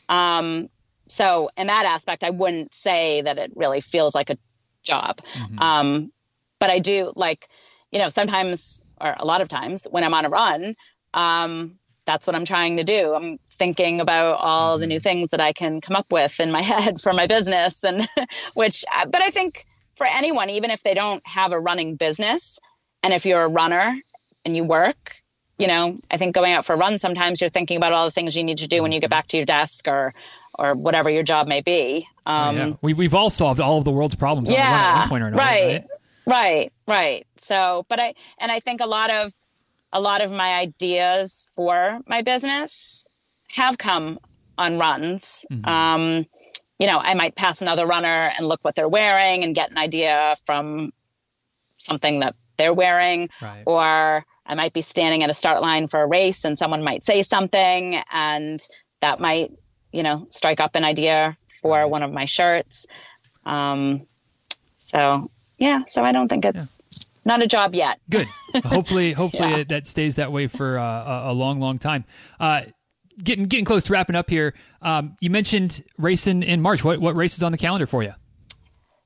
Um, so in that aspect, I wouldn't say that it really feels like a job. Um, but I do like, you know, sometimes or a lot of times when I'm on a run, um, that's what I'm trying to do. I'm thinking about all the new things that I can come up with in my head for my business, and which, but I think for anyone, even if they don't have a running business, and if you're a runner and you work, you know, I think going out for a run, sometimes you're thinking about all the things you need to do when you get back to your desk or, or whatever your job may be. Um, yeah. We we've all solved all of the world's problems on the at one point or another. right, right? right, right. So, but I and I think a lot of a lot of my ideas for my business have come on runs. Mm-hmm. Um, you know, I might pass another runner and look what they're wearing and get an idea from something that they're wearing, Right. or I might be standing at a start line for a race and someone might say something and that might, you know, strike up an idea for one of my shirts. Um, so yeah, so I don't think it's not a job yet. Good. hopefully, hopefully Yeah. it, that stays that way for uh, a, a long, long time. Uh, getting getting close to wrapping up here. Um, you mentioned racing in March. What what race is on the calendar for you?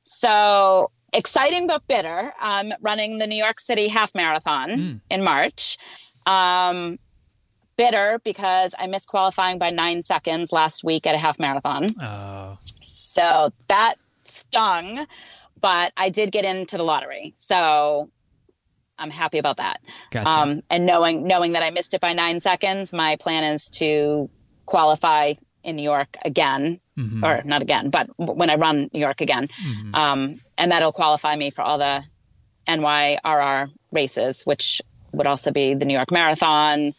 So exciting but bitter. I'm running the New York City Half Marathon in March. Um, bitter because I missed qualifying by nine seconds last week at a half marathon. Uh, So that stung, but I did get into the lottery. So I'm happy about that. Gotcha. Um, and knowing knowing that I missed it by nine seconds, my plan is to qualify in New York again, Mm-hmm. or not again, but when I run New York again, um, and that'll qualify me for all the NYRR races, which would also be the New York Marathon,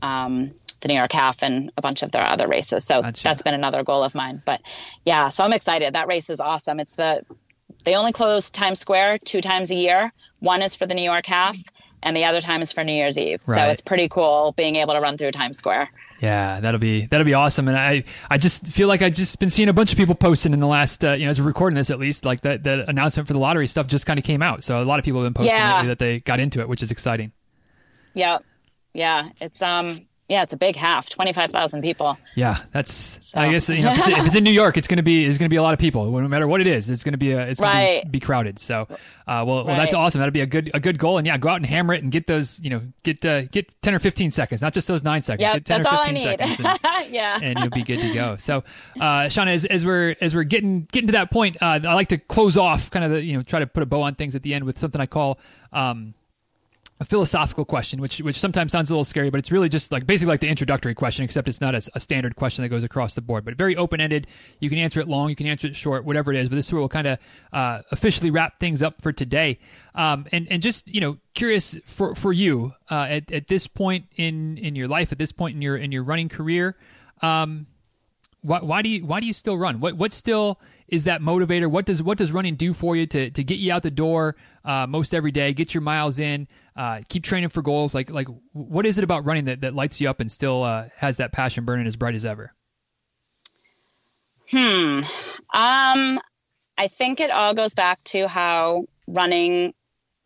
um, the New York Half, and a bunch of their other races. So Gotcha. that's been another goal of mine. But yeah, so I'm excited. That race is awesome. It's the they only close Times Square two times a year. One is for the New York Half, and the other time is for New Year's Eve. So it's pretty cool being able to run through Times Square. Yeah, that'll be that'll be awesome, and I I just feel like I've just been seeing a bunch of people posting in the last uh, you know as we're recording this at least like that that announcement for the lottery stuff just kind of came out, so a lot of people have been posting Yeah. that they got into it, which is exciting. Yeah, yeah. It's um, yeah, it's a big half, twenty five thousand people. Yeah, that's So- I guess you know if it's, if it's in New York, it's gonna be it's gonna be a lot of people. No matter what it is, it's gonna be a it's gonna be, be crowded. So, uh, well, well, that's awesome. That'll be a good a good goal, and yeah, go out and hammer it and get those you know get uh, get ten or fifteen seconds, not just those nine seconds. Yeah, get 10 that's or all I 15 need. seconds. and- yeah. and you'll be good to go. So, uh, Shana, as, as we're as we're getting getting to that point, uh, I like to close off, kind of the, you know, try to put a bow on things at the end with something I call um, a philosophical question, which which sometimes sounds a little scary, but it's really just like basically like the introductory question, except it's not a, a standard question that goes across the board, but very open ended. You can answer it long, you can answer it short, whatever it is. But this is where we'll kind of uh, officially wrap things up for today. Um, and and just you know, curious for for you uh, at at this point in in your life, at this point in your in your running career. Um, why, why do you why do you still run? What what still is that motivator? What does what does running do for you to to get you out the door uh, most every day, get your miles in, uh, keep training for goals? Like like what is it about running that, that lights you up and still uh, has that passion burning as bright as ever? Hmm. Um, I think it all goes back to how running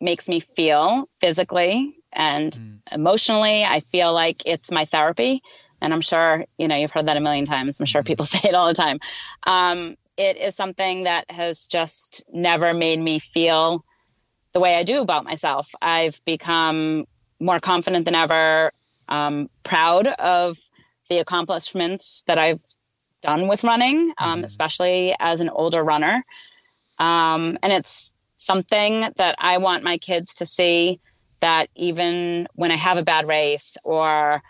makes me feel physically and emotionally. I feel like it's my therapy. And I'm sure, you know, you've heard that a million times. I'm sure people say it all the time. Um, it is something that has just never made me feel the way I do about myself. I've become more confident than ever, um, proud of the accomplishments that I've done with running, um, especially as an older runner. Um, and it's something that I want my kids to see that even when I have a bad race or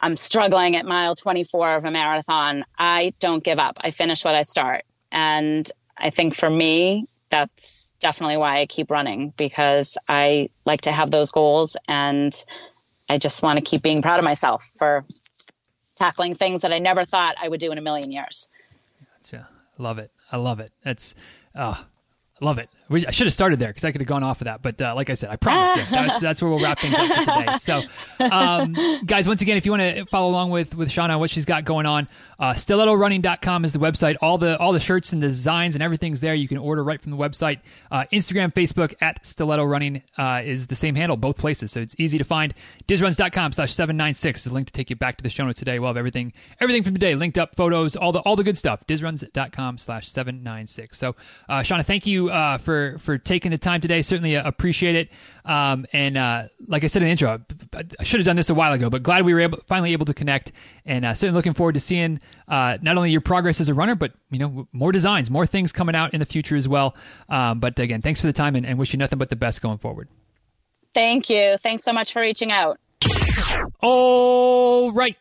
I'm struggling at mile 24 of a marathon, I don't give up. I finish what I start. And I think for me, that's definitely why I keep running because I like to have those goals and I just want to keep being proud of myself for tackling things that I never thought I would do in a million years. Gotcha. Love it. I love it. That's uh, love it. I should have started there because I could have gone off of that. But uh, like I said, I promise you, that's, that's where we'll wrap things up for today. So, um, guys, once again, if you want to follow along with with Shana, what she's got going on, uh, stilettorunning.com is the website. All the all the shirts and designs and everything's there. You can order right from the website. Uh, Instagram, Facebook at Stiletto Running uh, is the same handle, both places. So it's easy to find. Dizruns.com slash 796 is the link to take you back to the show notes today. We'll have everything everything from today linked up, photos, all the all the good stuff. Dizruns.com slash 796. So, uh, Shana, thank you uh, for for taking the time today. Certainly uh, appreciate it. Um, and uh, like I said in the intro, I, I should have done this a while ago, but glad we were able, finally able to connect. And uh, certainly looking forward to seeing uh, not only your progress as a runner, but you know more designs, more things coming out in the future as well. Um, but again, thanks for the time, and, and wish you nothing but the best going forward. Thank you. Thanks so much for reaching out. All right,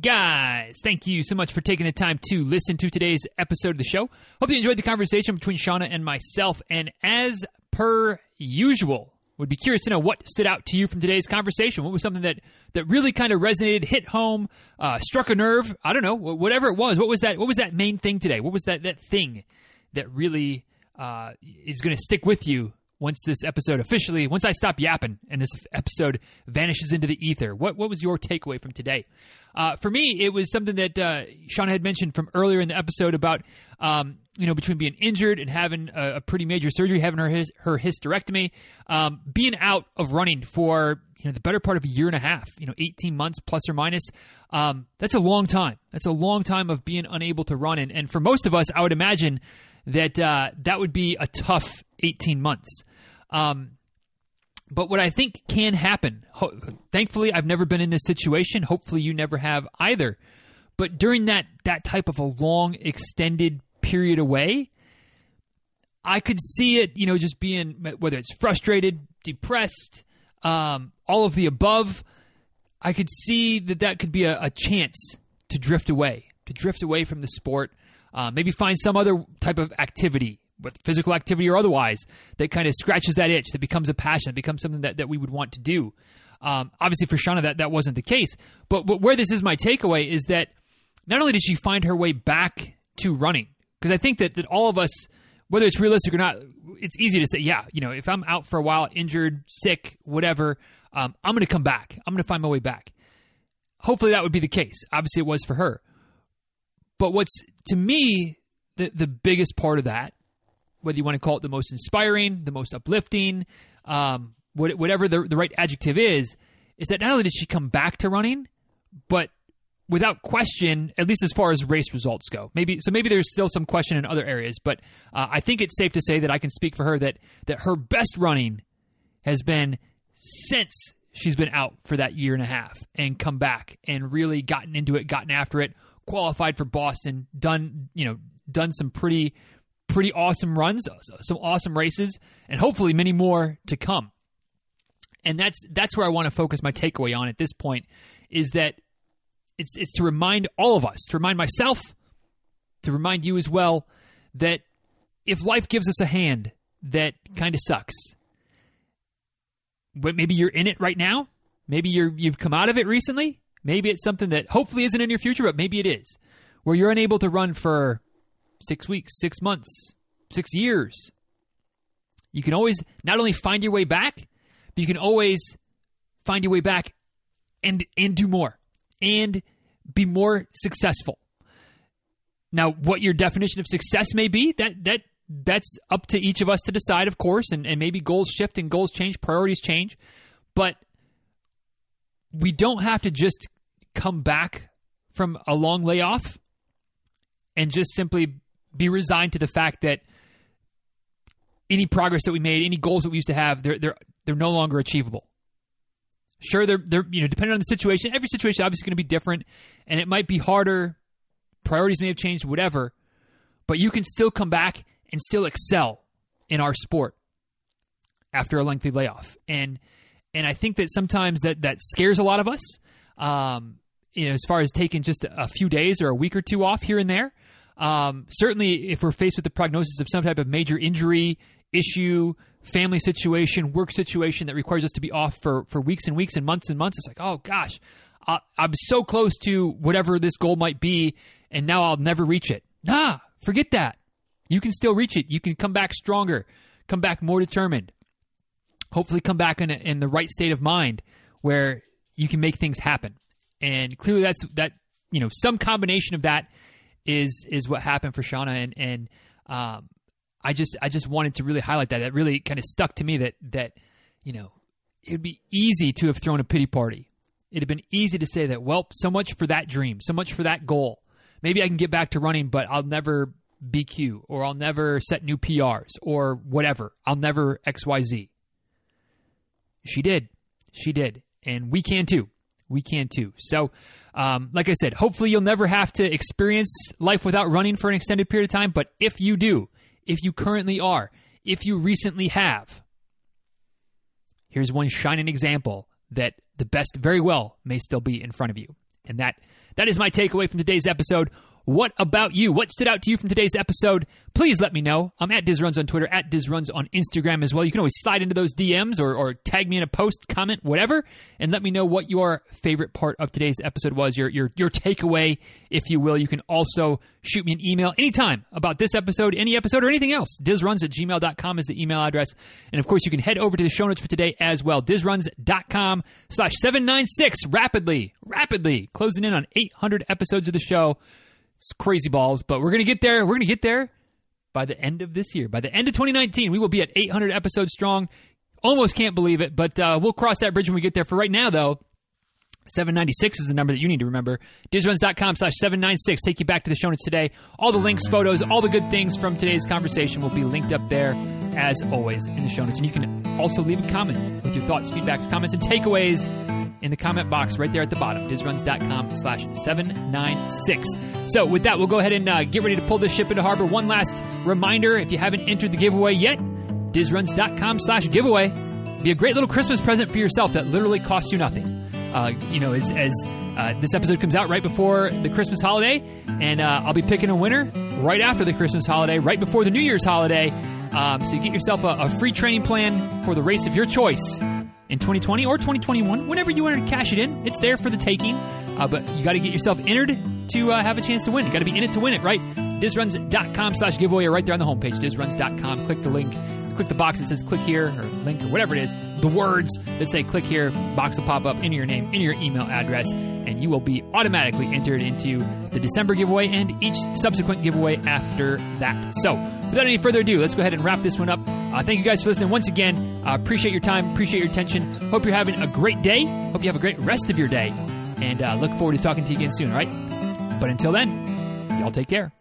guys. Thank you so much for taking the time to listen to today's episode of the show. Hope you enjoyed the conversation between Shana and myself. And as per usual, would be curious to know what stood out to you from today's conversation. What was something that that really kind of resonated, hit home, uh, struck a nerve? I don't know, whatever it was. What was that? What was that main thing today? What was that that thing that really uh, is going to stick with you once this episode officially, once I stop yapping and this episode vanishes into the ether? What what was your takeaway from today? Uh, for me, it was something that uh, Shana had mentioned from earlier in the episode about um, you know between being injured and having a, a pretty major surgery, having her his, her hysterectomy, um, being out of running for you know the better part of a year and a half, you know, eighteen months plus or minus. Um, that's a long time. That's a long time of being unable to run, and, and for most of us, I would imagine that uh, that would be a tough eighteen months. Um, but what I think can happen, ho- thankfully, I've never been in this situation. Hopefully, you never have either. But during that that type of a long, extended period away, I could see it, you know, just being whether it's frustrated, depressed, um, all of the above. I could see that that could be a, a chance to drift away to drift away from the sport, uh, maybe find some other type of activity, with physical activity or otherwise, that kind of scratches that itch, that becomes a passion, that becomes something that, that we would want to do. Um, obviously, for Shana, that, that wasn't the case. But, but where this is my takeaway is that not only did she find her way back to running, because I think that, that all of us, whether it's realistic or not, it's easy to say, yeah, you know, if I'm out for a while, injured, sick, whatever, um, I'm going to come back. I'm going to find my way back. Hopefully that would be the case. Obviously, it was for her. But what's, to me, the, the biggest part of that, whether you want to call it the most inspiring, the most uplifting, um, whatever the, the right adjective is, is that not only did she come back to running, but without question, at least as far as race results go. Maybe so. Maybe there's still some question in other areas, but uh, I think it's safe to say that I can speak for her that that her best running has been since she's been out for that year and a half and come back and really gotten into it, gotten after it, qualified for Boston, done you know done some pretty pretty awesome runs, some awesome races, and hopefully many more to come. And that's that's where I want to focus my takeaway on at this point is that it's it's to remind all of us, to remind myself, to remind you as well that if life gives us a hand that kind of sucks, but maybe you're in it right now, maybe you're you've come out of it recently, maybe it's something that hopefully isn't in your future, but maybe it is, where you're unable to run for six weeks, six months, six years. You can always not only find your way back, but you can always find your way back and and do more and be more successful. Now, what your definition of success may be, that that that's up to each of us to decide, of course, and, and maybe goals shift and goals change, priorities change. But we don't have to just come back from a long layoff and just simply be resigned to the fact that any progress that we made, any goals that we used to have, they're they're they're no longer achievable. Sure, they're they're you know depending on the situation. Every situation obviously going to be different, and it might be harder. Priorities may have changed, whatever. But you can still come back and still excel in our sport after a lengthy layoff, and and I think that sometimes that that scares a lot of us. Um, you know, as far as taking just a few days or a week or two off here and there. Um, certainly, if we're faced with the prognosis of some type of major injury, issue, family situation, work situation that requires us to be off for, for weeks and weeks and months and months. It's like, oh gosh, I, I'm so close to whatever this goal might be, and now I'll never reach it. Nah, forget that. You can still reach it. You can come back stronger, come back more determined, hopefully, come back in, a, in the right state of mind where you can make things happen. And clearly, that's that. You know, some combination of that is is what happened for Shana, and and um, I just I just wanted to really highlight that. That really kind of stuck to me that that you know it would be easy to have thrown a pity party. It'd have been easy to say that. Well, so much for that dream, so much for that goal. Maybe I can get back to running, but I'll never BQ or I'll never set new PRs or whatever. I'll never XYZ. She did. She did. And we can too. We can too. So, um, like I said, hopefully you'll never have to experience life without running for an extended period of time. But if you do, if you currently are, if you recently have. Here's one shining example that the best very well may still be in front of you. And that that is my takeaway from today's episode. What about you? What stood out to you from today's episode? Please let me know. I'm at DizRuns on Twitter, at DizRuns on Instagram as well. You can always slide into those DMs or, or tag me in a post, comment, whatever, and let me know what your favorite part of today's episode was, your your your takeaway, if you will. You can also shoot me an email anytime about this episode, any episode, or anything else. DizRuns at gmail.com is the email address. And of course, you can head over to the show notes for today as well. DizRuns.com slash 796 rapidly, rapidly closing in on 800 episodes of the show. It's crazy balls, but we're going to get there. We're going to get there by the end of this year. By the end of 2019, we will be at 800 episodes strong. Almost can't believe it, but uh, we'll cross that bridge when we get there. For right now, though, 796 is the number that you need to remember. DizRuns.com slash 796. Take you back to the show notes today. All the links, photos, all the good things from today's conversation will be linked up there, as always, in the show notes. And you can also leave a comment with your thoughts, feedbacks, comments, and takeaways in the comment box right there at the bottom, dizruns.com slash 796. So with that, we'll go ahead and uh, get ready to pull this ship into harbor. One last reminder, if you haven't entered the giveaway yet, dizruns.com slash giveaway. Be a great little Christmas present for yourself that literally costs you nothing. Uh, you know, as, as Uh, this episode comes out right before the Christmas holiday, and uh, I'll be picking a winner right after the Christmas holiday, right before the New Year's holiday. Um, so you get yourself a, a, free training plan for the race of your choice in 2020 or 2021, whenever you want to cash it in. It's there for the taking, uh, but you got to get yourself entered to uh, have a chance to win. You got to be in it to win it, right? DizRuns.com slash giveaway right there on the homepage, DizRuns.com. Click the link, click the box that says click here or link or whatever it is. The words that say click here, box will pop up into your name, into your email address, and you will be automatically entered into the December giveaway and each subsequent giveaway after that. So, without any further ado, let's go ahead and wrap this one up. Uh, thank you guys for listening once again. Uh, appreciate your time, appreciate your attention. Hope you're having a great day. Hope you have a great rest of your day. And uh, look forward to talking to you again soon, all right? But until then, y'all take care.